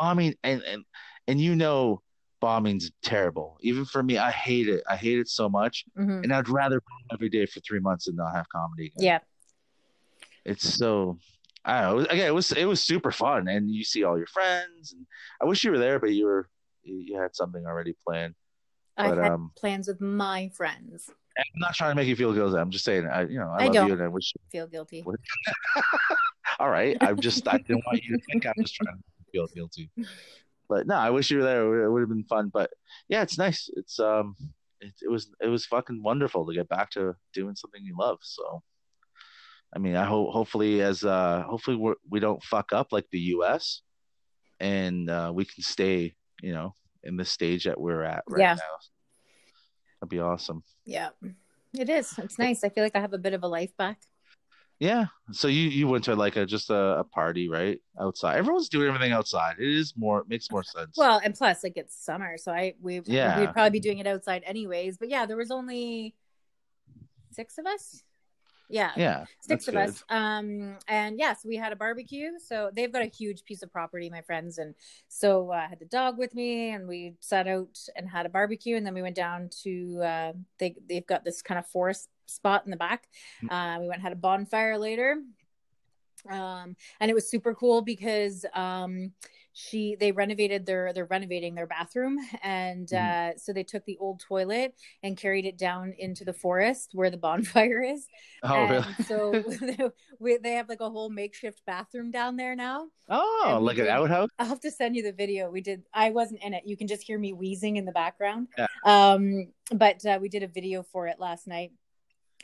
[SPEAKER 2] bombing and and and you know bombing's terrible even for me i hate it i hate it so much
[SPEAKER 1] Mhm.
[SPEAKER 2] and i'd rather bomb every day for three months and not have comedy again.
[SPEAKER 1] Yeah.
[SPEAKER 2] it's so i don't know again it was it was super fun and you see all your friends and i wish you were there but you were you you had something already planned
[SPEAKER 1] I
[SPEAKER 2] But,
[SPEAKER 1] had
[SPEAKER 2] um,
[SPEAKER 1] plans with my friends.
[SPEAKER 2] i'm not trying to make you feel guilty i'm just saying i you know i,
[SPEAKER 1] I
[SPEAKER 2] love
[SPEAKER 1] don't.
[SPEAKER 2] you and i wish
[SPEAKER 1] Feel guilty.
[SPEAKER 2] All right i'm just i didn't want you to think i'm just trying to feel guilty but no i wish you were there it would have been fun but yeah it's nice it's um it, it was it was fucking wonderful to get back to doing something you love so i mean i hope hopefully as uh hopefully we're, we don't fuck up like the us and uh we can stay you know in the stage that we're at right
[SPEAKER 1] Yeah.
[SPEAKER 2] now that'd be awesome
[SPEAKER 1] Yeah. It is. It's nice. I feel like I have a bit of a life back.
[SPEAKER 2] Yeah. So you you went to like a just a, a party, right? Outside. Everyone's doing everything outside. It is more it makes more sense.
[SPEAKER 1] Well, and plus, like it's summer, so I we
[SPEAKER 2] Yeah.
[SPEAKER 1] we'd probably be doing it outside anyways. But yeah, there was only six of us. Yeah,
[SPEAKER 2] yeah.
[SPEAKER 1] six of
[SPEAKER 2] good.
[SPEAKER 1] us. Um, and yes, we had a barbecue. So they've got a huge piece of property, my friends, and so uh, I had the dog with me, and we sat out and had a barbecue, and then we went down to uh, they they've got this kind of forest spot in the back.
[SPEAKER 2] Mm.
[SPEAKER 1] Uh, we went and had a bonfire later. Um, and it was super cool because um she they renovated their they're renovating their bathroom and
[SPEAKER 2] Mhm.
[SPEAKER 1] uh so they took the old toilet and carried it down into the forest where the bonfire is
[SPEAKER 2] Oh
[SPEAKER 1] and
[SPEAKER 2] really?
[SPEAKER 1] so we, they have like a whole makeshift bathroom down there now.
[SPEAKER 2] Oh, like an outhouse?
[SPEAKER 1] I'll have to send you the video. We did. I wasn't in it. You can just hear me wheezing in the background.
[SPEAKER 2] Yeah.
[SPEAKER 1] Um, but uh, we did a video for it last night.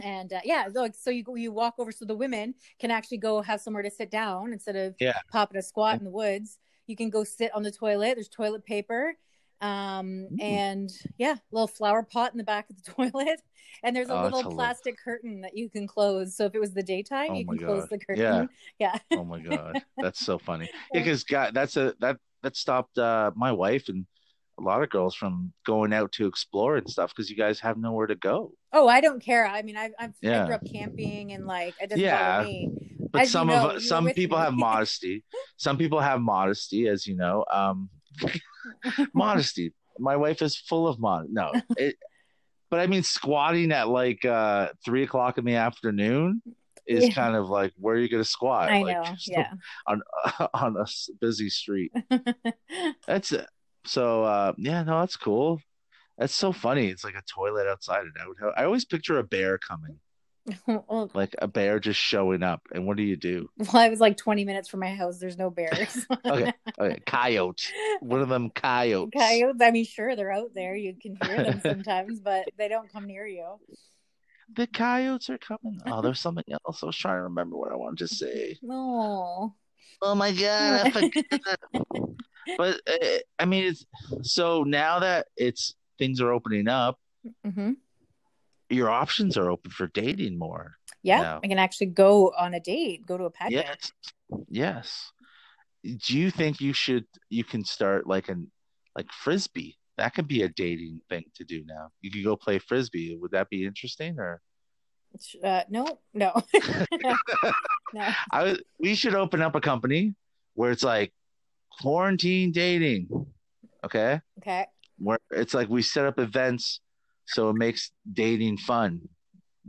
[SPEAKER 1] And uh, yeah, so, so you you walk over, so the women can actually go have somewhere to sit down instead of
[SPEAKER 2] Yeah.
[SPEAKER 1] popping a squat in the woods. You can go sit on the toilet. There's toilet paper, um,
[SPEAKER 2] Ooh.
[SPEAKER 1] and yeah, little flower pot in the back of the toilet. And there's a
[SPEAKER 2] Oh,
[SPEAKER 1] little plastic curtain that you can close. So if it was the daytime,
[SPEAKER 2] Oh
[SPEAKER 1] you can close the curtain.
[SPEAKER 2] Yeah.
[SPEAKER 1] Yeah.
[SPEAKER 2] Oh my god. That's so funny. Yeah, because God that's a that that stopped uh my wife and a lot of girls from going out to explore and stuff because you guys have nowhere to go.
[SPEAKER 1] Oh, I don't care. I mean, I, I've, I
[SPEAKER 2] Yeah.
[SPEAKER 1] grew up camping and like it doesn't
[SPEAKER 2] Yeah.
[SPEAKER 1] bother me.
[SPEAKER 2] But
[SPEAKER 1] As you
[SPEAKER 2] some
[SPEAKER 1] know,
[SPEAKER 2] of some people
[SPEAKER 1] me.
[SPEAKER 2] have modesty. Some people have modesty, as you know. Um, modesty. My wife is full of mod. No, it, but I mean, squatting at like uh, three o'clock in the afternoon is
[SPEAKER 1] Yeah.
[SPEAKER 2] kind of like where are you going to squat?
[SPEAKER 1] I
[SPEAKER 2] like,
[SPEAKER 1] know. Yeah.
[SPEAKER 2] on on a busy street. That's it. So uh, yeah, no, that's cool. That's so funny. It's like a toilet outside an outhouse. I always picture a bear coming,
[SPEAKER 1] well,
[SPEAKER 2] like a bear just showing up. And what do you do?
[SPEAKER 1] Well, I was like 20 minutes from my house. There's no bears.
[SPEAKER 2] Okay, okay coyote. One of them coyotes.
[SPEAKER 1] Coyotes. I mean, sure, they're out there. You can hear them sometimes, but they don't come near you.
[SPEAKER 2] The coyotes are coming. Oh, there's something else. I was trying to remember what I wanted to say.
[SPEAKER 1] No.
[SPEAKER 2] Oh my god, I forgot. but uh, I mean, it's so now that it's things are opening up,
[SPEAKER 1] hmm
[SPEAKER 2] your options are open for dating more.
[SPEAKER 1] Yeah,
[SPEAKER 2] No.
[SPEAKER 1] I can actually go on a date, go to a pet.
[SPEAKER 2] Yes, yes. Do you think you should? You can start like an like frisbee. That could be a dating thing to do now. You could go play frisbee. Would that be interesting or?
[SPEAKER 1] Uh, no, no, no.
[SPEAKER 2] I we should open up a company where it's like quarantine dating. Okay,
[SPEAKER 1] Okay.
[SPEAKER 2] where it's like we set up events so it makes dating fun.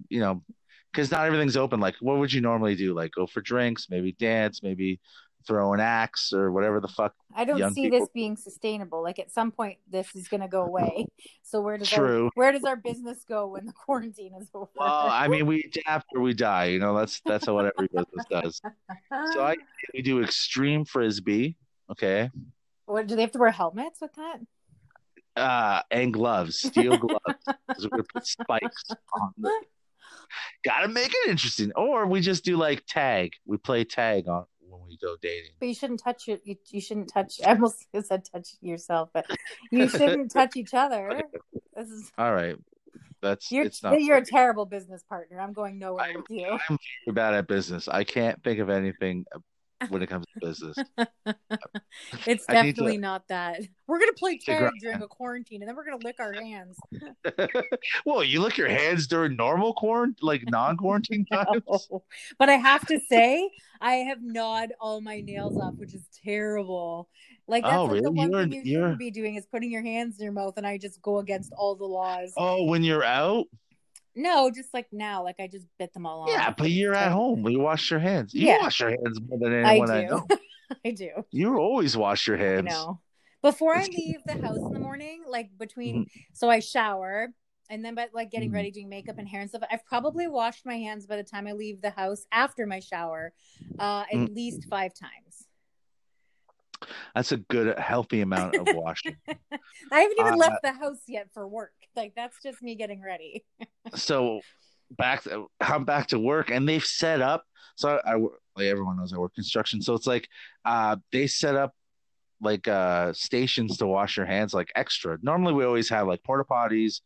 [SPEAKER 2] You know, because not everything's open. Like, what would you normally do? Like, go for drinks, maybe dance, maybe throw an axe or whatever the fuck.
[SPEAKER 1] I don't see
[SPEAKER 2] people.
[SPEAKER 1] this being sustainable. Like at some point, this is going to go away. So where does our,
[SPEAKER 2] True.
[SPEAKER 1] where does our business go when the quarantine is over?
[SPEAKER 2] Well, I mean, we adapt or we die. You know, that's that's what every business does. So I we do extreme frisbee. Okay.
[SPEAKER 1] what do they have to wear helmets with that?
[SPEAKER 2] Uh, and gloves, steel gloves. We're gonna put spikes on. Gotta make it interesting, or we just do like tag. We play tag on when we go dating.
[SPEAKER 1] But you shouldn't touch it. You, you shouldn't touch. I almost said touch yourself, but you shouldn't touch each other. This is
[SPEAKER 2] All right, that's
[SPEAKER 1] you're
[SPEAKER 2] it's not.
[SPEAKER 1] you're a terrible business partner. I'm going nowhere with you.
[SPEAKER 2] I'm bad at business. I can't think of anything when it comes to business.
[SPEAKER 1] It's
[SPEAKER 2] I
[SPEAKER 1] definitely
[SPEAKER 2] to-
[SPEAKER 1] not that. We're gonna play tag during a quarantine, and then we're gonna lick our hands.
[SPEAKER 2] well, you lick your hands during normal quarantine, like non-quarantine times.
[SPEAKER 1] But I have to say, I have gnawed all my nails off, which is terrible. Like that's
[SPEAKER 2] Oh,
[SPEAKER 1] like the
[SPEAKER 2] really?
[SPEAKER 1] one
[SPEAKER 2] You're-
[SPEAKER 1] thing you
[SPEAKER 2] you're-
[SPEAKER 1] shouldn't be doing is putting your hands in your mouth, and I just go against all the laws.
[SPEAKER 2] Oh, when you're out,
[SPEAKER 1] No, just like now, like I just bit them all off.
[SPEAKER 2] yeah, but you're at home. You wash your hands. You
[SPEAKER 1] Yeah.
[SPEAKER 2] wash your hands more than anyone I,
[SPEAKER 1] do.
[SPEAKER 2] know.
[SPEAKER 1] I do.
[SPEAKER 2] You always wash your
[SPEAKER 1] I
[SPEAKER 2] hands.
[SPEAKER 1] know. Before I leave the house in the morning, like between,
[SPEAKER 2] Mm-hmm.
[SPEAKER 1] so I shower and then by like getting
[SPEAKER 2] Mhm.
[SPEAKER 1] ready, doing makeup and hair and stuff. I've probably washed my hands by the time I leave the house after my shower, uh, at
[SPEAKER 2] Mm.
[SPEAKER 1] least five times.
[SPEAKER 2] That's a good, healthy amount of washing.
[SPEAKER 1] I haven't even
[SPEAKER 2] Uh,
[SPEAKER 1] left the house yet for work. Like that's just me getting ready.
[SPEAKER 2] so back, I'm back to work, and they've set up. So I, I like everyone knows I work construction. So it's like uh, they set up like uh, stations to wash your hands, like extra. Normally we always have like porta potties,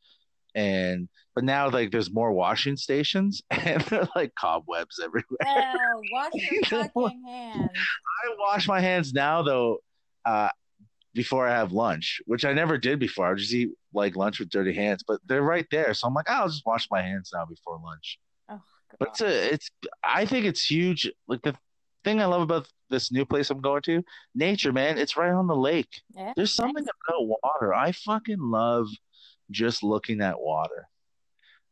[SPEAKER 2] and but now like there's more washing stations, and they're like cobwebs everywhere.
[SPEAKER 1] Oh, wash your
[SPEAKER 2] You know what?
[SPEAKER 1] fucking hands.
[SPEAKER 2] I wash my hands now though, uh, before I have lunch, which I never did before. I would just eat like lunch with dirty hands, but they're right there, so I'm like, "Oh, I'll just wash my hands now before lunch.
[SPEAKER 1] Oh,
[SPEAKER 2] But it's a, it's, I think it's huge. Like the thing I love about this new place I'm going to, nature, man. It's right on the lake.
[SPEAKER 1] Yeah,
[SPEAKER 2] There's something about water. I fucking love just looking at water.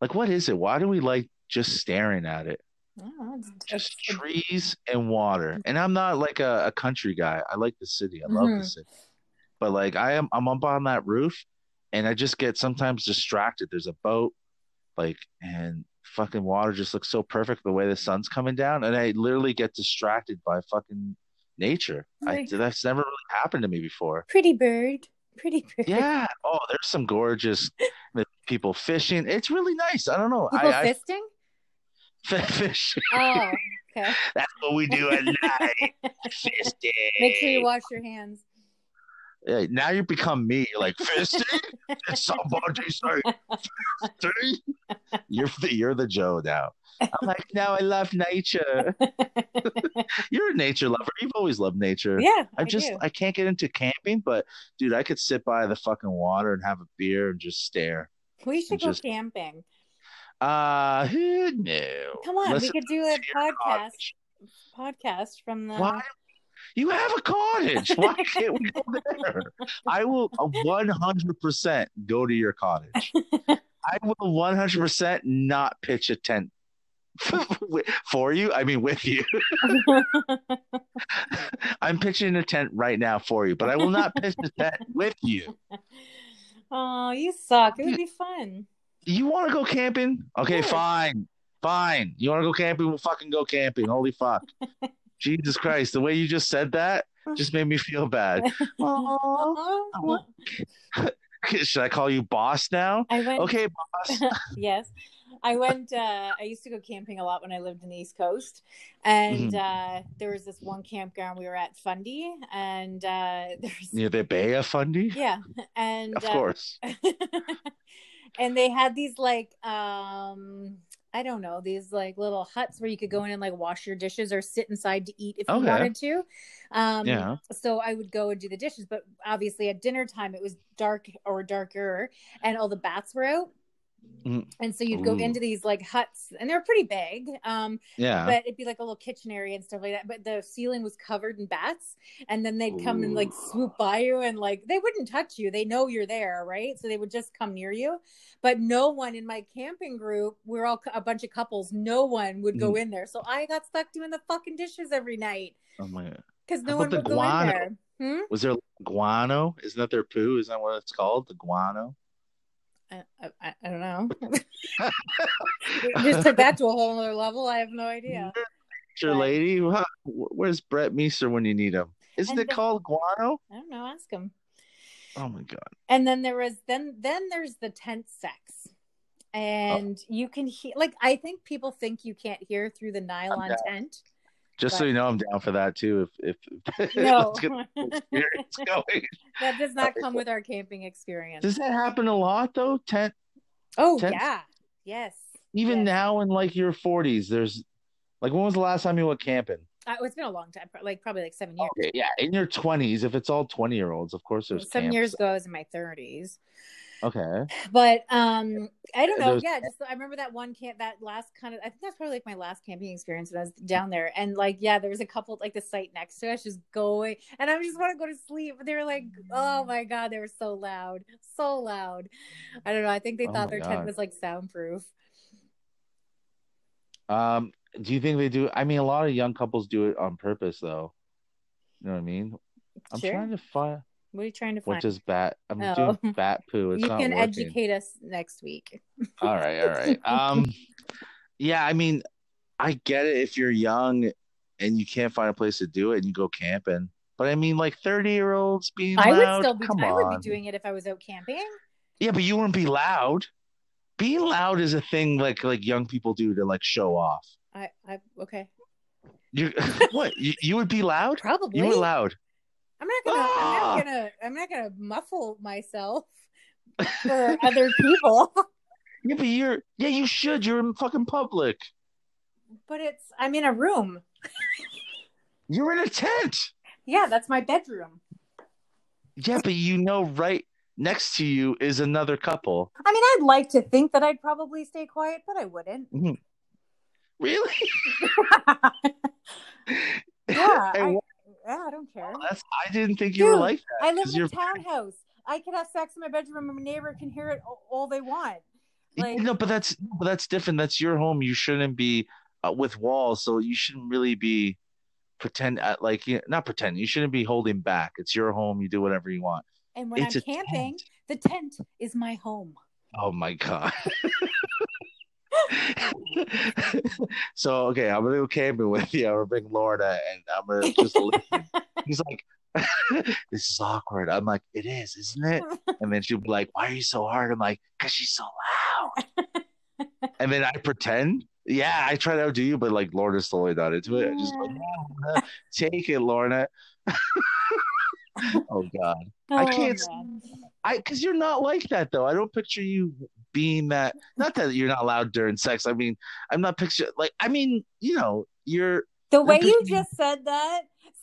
[SPEAKER 2] Like, what is it? Why do we like just staring at it?
[SPEAKER 1] Oh,
[SPEAKER 2] just trees and water. And I'm not like a, a country guy. I like the city. I love the
[SPEAKER 1] Mhm.
[SPEAKER 2] city. But like I am I'm up on that roof and I just get sometimes distracted. There's a boat, like and fucking water just looks so perfect the way the sun's coming down. And I literally get distracted by fucking nature. I, that's never really happened to me before.
[SPEAKER 1] pretty bird. Pretty bird.
[SPEAKER 2] Yeah. Oh, there's some gorgeous people fishing. It's really nice. I don't know.
[SPEAKER 1] People
[SPEAKER 2] I,
[SPEAKER 1] fisting?
[SPEAKER 2] I fish.
[SPEAKER 1] Oh, okay.
[SPEAKER 2] That's what we do at night. Fisting.
[SPEAKER 1] Make sure you wash your hands.
[SPEAKER 2] Yeah, now you become me. You're like fisting. Did somebody say fisting? You're the, you're the Joe now. I'm like, now I love nature. You're a nature lover. You've always loved nature.
[SPEAKER 1] yeah,
[SPEAKER 2] I just
[SPEAKER 1] do.
[SPEAKER 2] I can't get into camping, but dude, I could sit by the fucking water and have a beer and just stare.
[SPEAKER 1] we should go
[SPEAKER 2] just-
[SPEAKER 1] camping.
[SPEAKER 2] Uh no.
[SPEAKER 1] Come on,
[SPEAKER 2] Listen
[SPEAKER 1] we could do a podcast
[SPEAKER 2] cottage.
[SPEAKER 1] podcast from the.
[SPEAKER 2] Why? You have a cottage. Why can't we go there? I will 100% go to your cottage. I will 100% not pitch a tent for you. I mean, with you. I'm pitching a tent right now for you, but I will not pitch a tent with you.
[SPEAKER 1] oh, you suck. It would be fun.
[SPEAKER 2] You want to go camping? Okay,
[SPEAKER 1] Sure.
[SPEAKER 2] fine. Fine. You want to go camping? We'll fucking go camping. Holy fuck. Jesus Christ. The way you just said that just made me feel bad. Should I call you boss now?
[SPEAKER 1] Went.
[SPEAKER 2] Okay, boss.
[SPEAKER 1] yes. I went uh I used to go camping a lot when I lived in the East Coast. And
[SPEAKER 2] Mm-hmm.
[SPEAKER 1] uh there was this one campground we were at Fundy and uh there's
[SPEAKER 2] Near the Bay of Fundy?
[SPEAKER 1] yeah. And
[SPEAKER 2] Of
[SPEAKER 1] uh,
[SPEAKER 2] course.
[SPEAKER 1] and they had these like um I don't know, these like little huts where you could go in and like wash your dishes or sit inside to eat if you wanted to. Um
[SPEAKER 2] Yeah.
[SPEAKER 1] so I would go and do the dishes, but obviously at dinner time it was dark or darker and all the bats were out.
[SPEAKER 2] Mhm.
[SPEAKER 1] And so you'd go
[SPEAKER 2] Ooh.
[SPEAKER 1] into these like huts, and they're pretty big. Um,
[SPEAKER 2] Yeah.
[SPEAKER 1] but it'd be like a little kitchen area and stuff like that. But the ceiling was covered in bats, and then they'd come and like swoop by you, and like they wouldn't touch you. They know you're there, right? So they would just come near you. But no one in my camping group, we're all a bunch of couples. No one would go
[SPEAKER 2] Mhm.
[SPEAKER 1] in there. So I got stuck doing the fucking dishes every night
[SPEAKER 2] oh my god.
[SPEAKER 1] because no one would
[SPEAKER 2] the
[SPEAKER 1] go in there. Hmm?
[SPEAKER 2] Was there guano? Isn't that their poo? Isn't that what it's called? The guano?
[SPEAKER 1] I, I, I don't know. just took that to a whole other level. I have no idea.
[SPEAKER 2] Your
[SPEAKER 1] But-
[SPEAKER 2] lady? Where's Brett Meester when you need him? Isn't
[SPEAKER 1] And
[SPEAKER 2] it called guano?
[SPEAKER 1] I don't know. Ask him.
[SPEAKER 2] Oh my god.
[SPEAKER 1] and then there was then then there's the tent sex oh. and you can hear like i think people think you can't hear through the nylon tent
[SPEAKER 2] Just so you know, I'm down for that too. If if
[SPEAKER 1] no
[SPEAKER 2] let's get the experience going.
[SPEAKER 1] that does not come with our camping experience
[SPEAKER 2] Does that happen a lot though? Tent
[SPEAKER 1] oh
[SPEAKER 2] tent-
[SPEAKER 1] yeah yes
[SPEAKER 2] even
[SPEAKER 1] Yes.
[SPEAKER 2] now in like your 40s, there's like when was the last time you went camping?
[SPEAKER 1] Uh, it's been a long time like probably like seven years
[SPEAKER 2] Okay, yeah, in your 20s, if it's all 20 year olds, of course there's
[SPEAKER 1] seven
[SPEAKER 2] camps.
[SPEAKER 1] years ago i was in my 30s
[SPEAKER 2] Okay.
[SPEAKER 1] but um i don't know
[SPEAKER 2] There's-
[SPEAKER 1] yeah just i remember that one camp that last kind of i think that's probably like my last camping experience when i was down there and like yeah there was a couple like the site next to us just going and i just want to go to sleep but they were like oh my god they were so loud so loud i don't know i think they
[SPEAKER 2] Oh
[SPEAKER 1] thought
[SPEAKER 2] my
[SPEAKER 1] their tent was like soundproof
[SPEAKER 2] Um, do you think they do? I mean, a lot of young couples do it on purpose, though. You know what I mean? I'm
[SPEAKER 1] Sure.
[SPEAKER 2] trying to find
[SPEAKER 1] what are you trying to
[SPEAKER 2] what
[SPEAKER 1] find
[SPEAKER 2] does bat. I'm
[SPEAKER 1] Oh.
[SPEAKER 2] doing bat poo. It's
[SPEAKER 1] you can
[SPEAKER 2] working.
[SPEAKER 1] educate us next week
[SPEAKER 2] All right, all right. Um, yeah, I mean, I get it if you're young and you can't find a place to do it and you go camping. But I mean, like 30 year olds being
[SPEAKER 1] i would
[SPEAKER 2] loud.
[SPEAKER 1] still be
[SPEAKER 2] Come
[SPEAKER 1] i would be doing it if i was out camping
[SPEAKER 2] Yeah, but you wouldn't be loud. Being loud is a thing like like young people do to like show off.
[SPEAKER 1] i i okay
[SPEAKER 2] You what? You, you would be loud?
[SPEAKER 1] probably
[SPEAKER 2] You were loud.
[SPEAKER 1] I'm not gonna. I'm
[SPEAKER 2] Ah!
[SPEAKER 1] not gonna. I'm not gonna muffle myself for other people.
[SPEAKER 2] Yeah, but you're yeah, you should. You're in fucking public.
[SPEAKER 1] But it's. I'm in a room.
[SPEAKER 2] You're in a tent.
[SPEAKER 1] Yeah, that's my bedroom.
[SPEAKER 2] Yeah, but you know right next to you is another couple.
[SPEAKER 1] I mean, I'd like to think that I'd probably stay quiet, but I wouldn't.
[SPEAKER 2] Really?
[SPEAKER 1] Yeah, I, yeah, I don't care.
[SPEAKER 2] that's, I didn't think you were like that.
[SPEAKER 1] I live in a townhouse. I could have sex in my bedroom, and my neighbor can hear it all, they want. Like,
[SPEAKER 2] no, but that's but that's different. That's your home. You shouldn't be uh, with walls, so you shouldn't really be pretend uh, like you not pretend. You shouldn't be holding back. It's your home. You do whatever you want.
[SPEAKER 1] and when
[SPEAKER 2] it's
[SPEAKER 1] I'm camping,
[SPEAKER 2] tent.
[SPEAKER 1] the tent is my home.
[SPEAKER 2] Oh my god. so okay, I'm gonna go camping with you. I'm gonna bring Lorna, and I'm gonna just listen. He's like, "This is awkward." I'm like, "It is, isn't it?" And then she'll be like, "Why are you so hard?" I'm like, "Cause she's so loud." and then I pretend. Yeah, I try to outdo you, but like Lorna's totally not into it. I just go,
[SPEAKER 1] Yeah.
[SPEAKER 2] Lorna, take it, Lorna. oh God. I
[SPEAKER 1] Oh,
[SPEAKER 2] can't-
[SPEAKER 1] man.
[SPEAKER 2] I because you're not like that though. I don't picture you being that not that you're not allowed during sex. I mean, I'm not picture like I mean, you know, you're
[SPEAKER 1] the way you just said that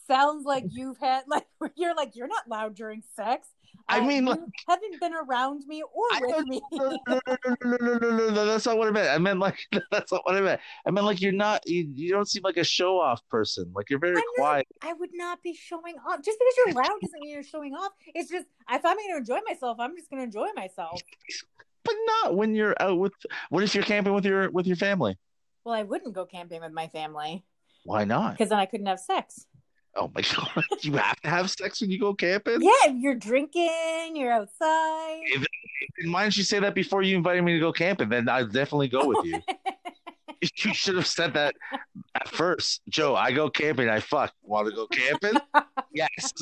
[SPEAKER 1] sounds like you've had like you're like you're not loud during sex.
[SPEAKER 2] I
[SPEAKER 1] uh,
[SPEAKER 2] mean, like,
[SPEAKER 1] haven't been around me or
[SPEAKER 2] I
[SPEAKER 1] with me.
[SPEAKER 2] No, no, no, no, no, no, no, that's not what I meant. I meant like that's not what I meant. I meant like you're not. You, you don't seem like a show off person. Like you're very
[SPEAKER 1] I'm
[SPEAKER 2] quiet.
[SPEAKER 1] Not, I would not be showing off just because you're loud doesn't mean you're showing off. It's just if I'm going to enjoy myself, I'm just going to enjoy myself.
[SPEAKER 2] But not when you're out with. What if you're camping with your with your family?
[SPEAKER 1] Well, I wouldn't go camping with my family
[SPEAKER 2] Why not?
[SPEAKER 1] because then I couldn't have sex.
[SPEAKER 2] Oh my god! You have to have sex when you go camping.
[SPEAKER 1] Yeah, you're drinking, you're outside.
[SPEAKER 2] Why didn't you say that before you invited me to go camping? Then I'd definitely go with you. You should have said that at first. Joe, I go camping. I fuck. Want to go camping? yes.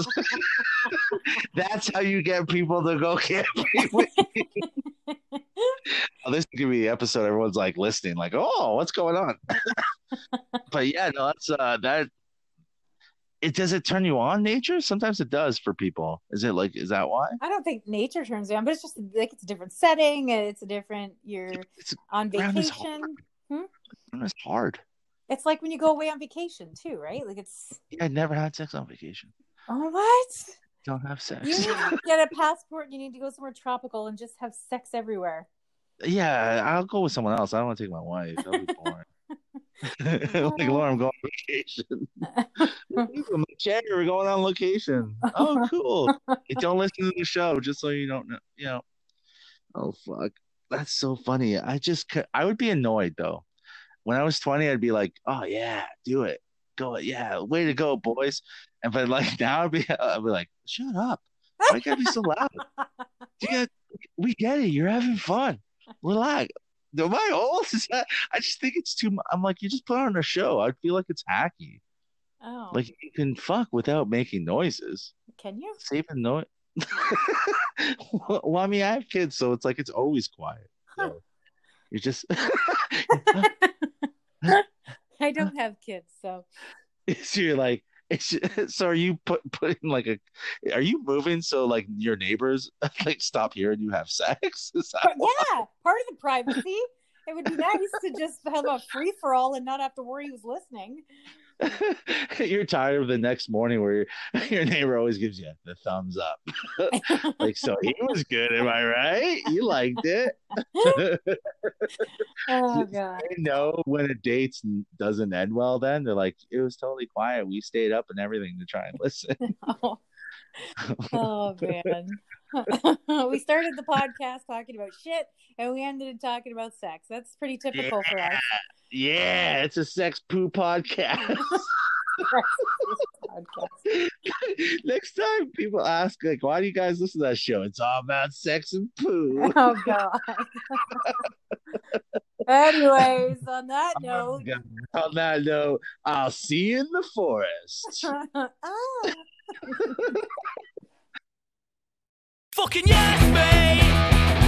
[SPEAKER 2] That's how you get people to go camping. with you. oh, this is gonna be the episode. Everyone's like listening, like, "Oh, what's going on?" but yeah, no, that's uh, that. It does it turn you on nature? Sometimes it does for people. Is it like? Is that why?
[SPEAKER 1] I don't think nature turns you on, but it's just like it's a different setting. and It's a different. You're
[SPEAKER 2] It's
[SPEAKER 1] on
[SPEAKER 2] ground
[SPEAKER 1] vacation.
[SPEAKER 2] it's hard.
[SPEAKER 1] It's like when you go away on vacation too, right? Like it's
[SPEAKER 2] Yeah, I never had sex on vacation.
[SPEAKER 1] oh what?
[SPEAKER 2] Don't have sex.
[SPEAKER 1] You need to get a passport. You need to go somewhere tropical and just have sex everywhere.
[SPEAKER 2] Yeah, I'll go with someone else. I don't want to take my wife. That'll be boring. like oh. Lauren, I'm going on vacation. Jerry, we're going on location. Oh, cool. Hey, don't listen to the show, just so you don't know. You know. Oh fuck, that's so funny. I just I would be annoyed though. When I was 20, I'd be like, oh yeah, do it, go, yeah, way to go, boys. And but like now, I'd be I'd be like, shut up. Why gotta be so loud? Yeah, we get it. You're having fun. Relax. Am I old? Is that, I just think it's too. I'm like, you just put on a show. I feel like it's hacky.
[SPEAKER 1] Oh,
[SPEAKER 2] Like you can fuck without making noises.
[SPEAKER 1] can you?
[SPEAKER 2] Save a noise. well, I mean, I have kids, so it's like it's always quiet. So you're just.
[SPEAKER 1] I don't have kids, so
[SPEAKER 2] so you're like, it's, so are you put putting like a? Are you moving so like your neighbors like stop here and you have sex? Is that
[SPEAKER 1] But yeah, part of the privacy. It would be nice to just have a free for all and not have to worry who's listening.
[SPEAKER 2] you're tired of the next morning where your, neighbor always gives you the thumbs up. like, so he was good, am I right? You liked it.
[SPEAKER 1] Oh god.
[SPEAKER 2] they know when a date doesn't end well, then they're like, it was totally quiet. We stayed up and everything to try and listen.
[SPEAKER 1] Oh, oh man. we started the podcast talking about shit and we ended it talking about sex. That's pretty typical for us.
[SPEAKER 2] yeah, it's a sex poo podcast.
[SPEAKER 1] Podcast.
[SPEAKER 2] Next time people ask, like, why do you guys listen to that show? It's all about sex and poo.
[SPEAKER 1] Oh god. Anyways, on that note,
[SPEAKER 2] On that note, I'll see you in the forest.
[SPEAKER 1] ah.
[SPEAKER 3] Fucking yes, mate.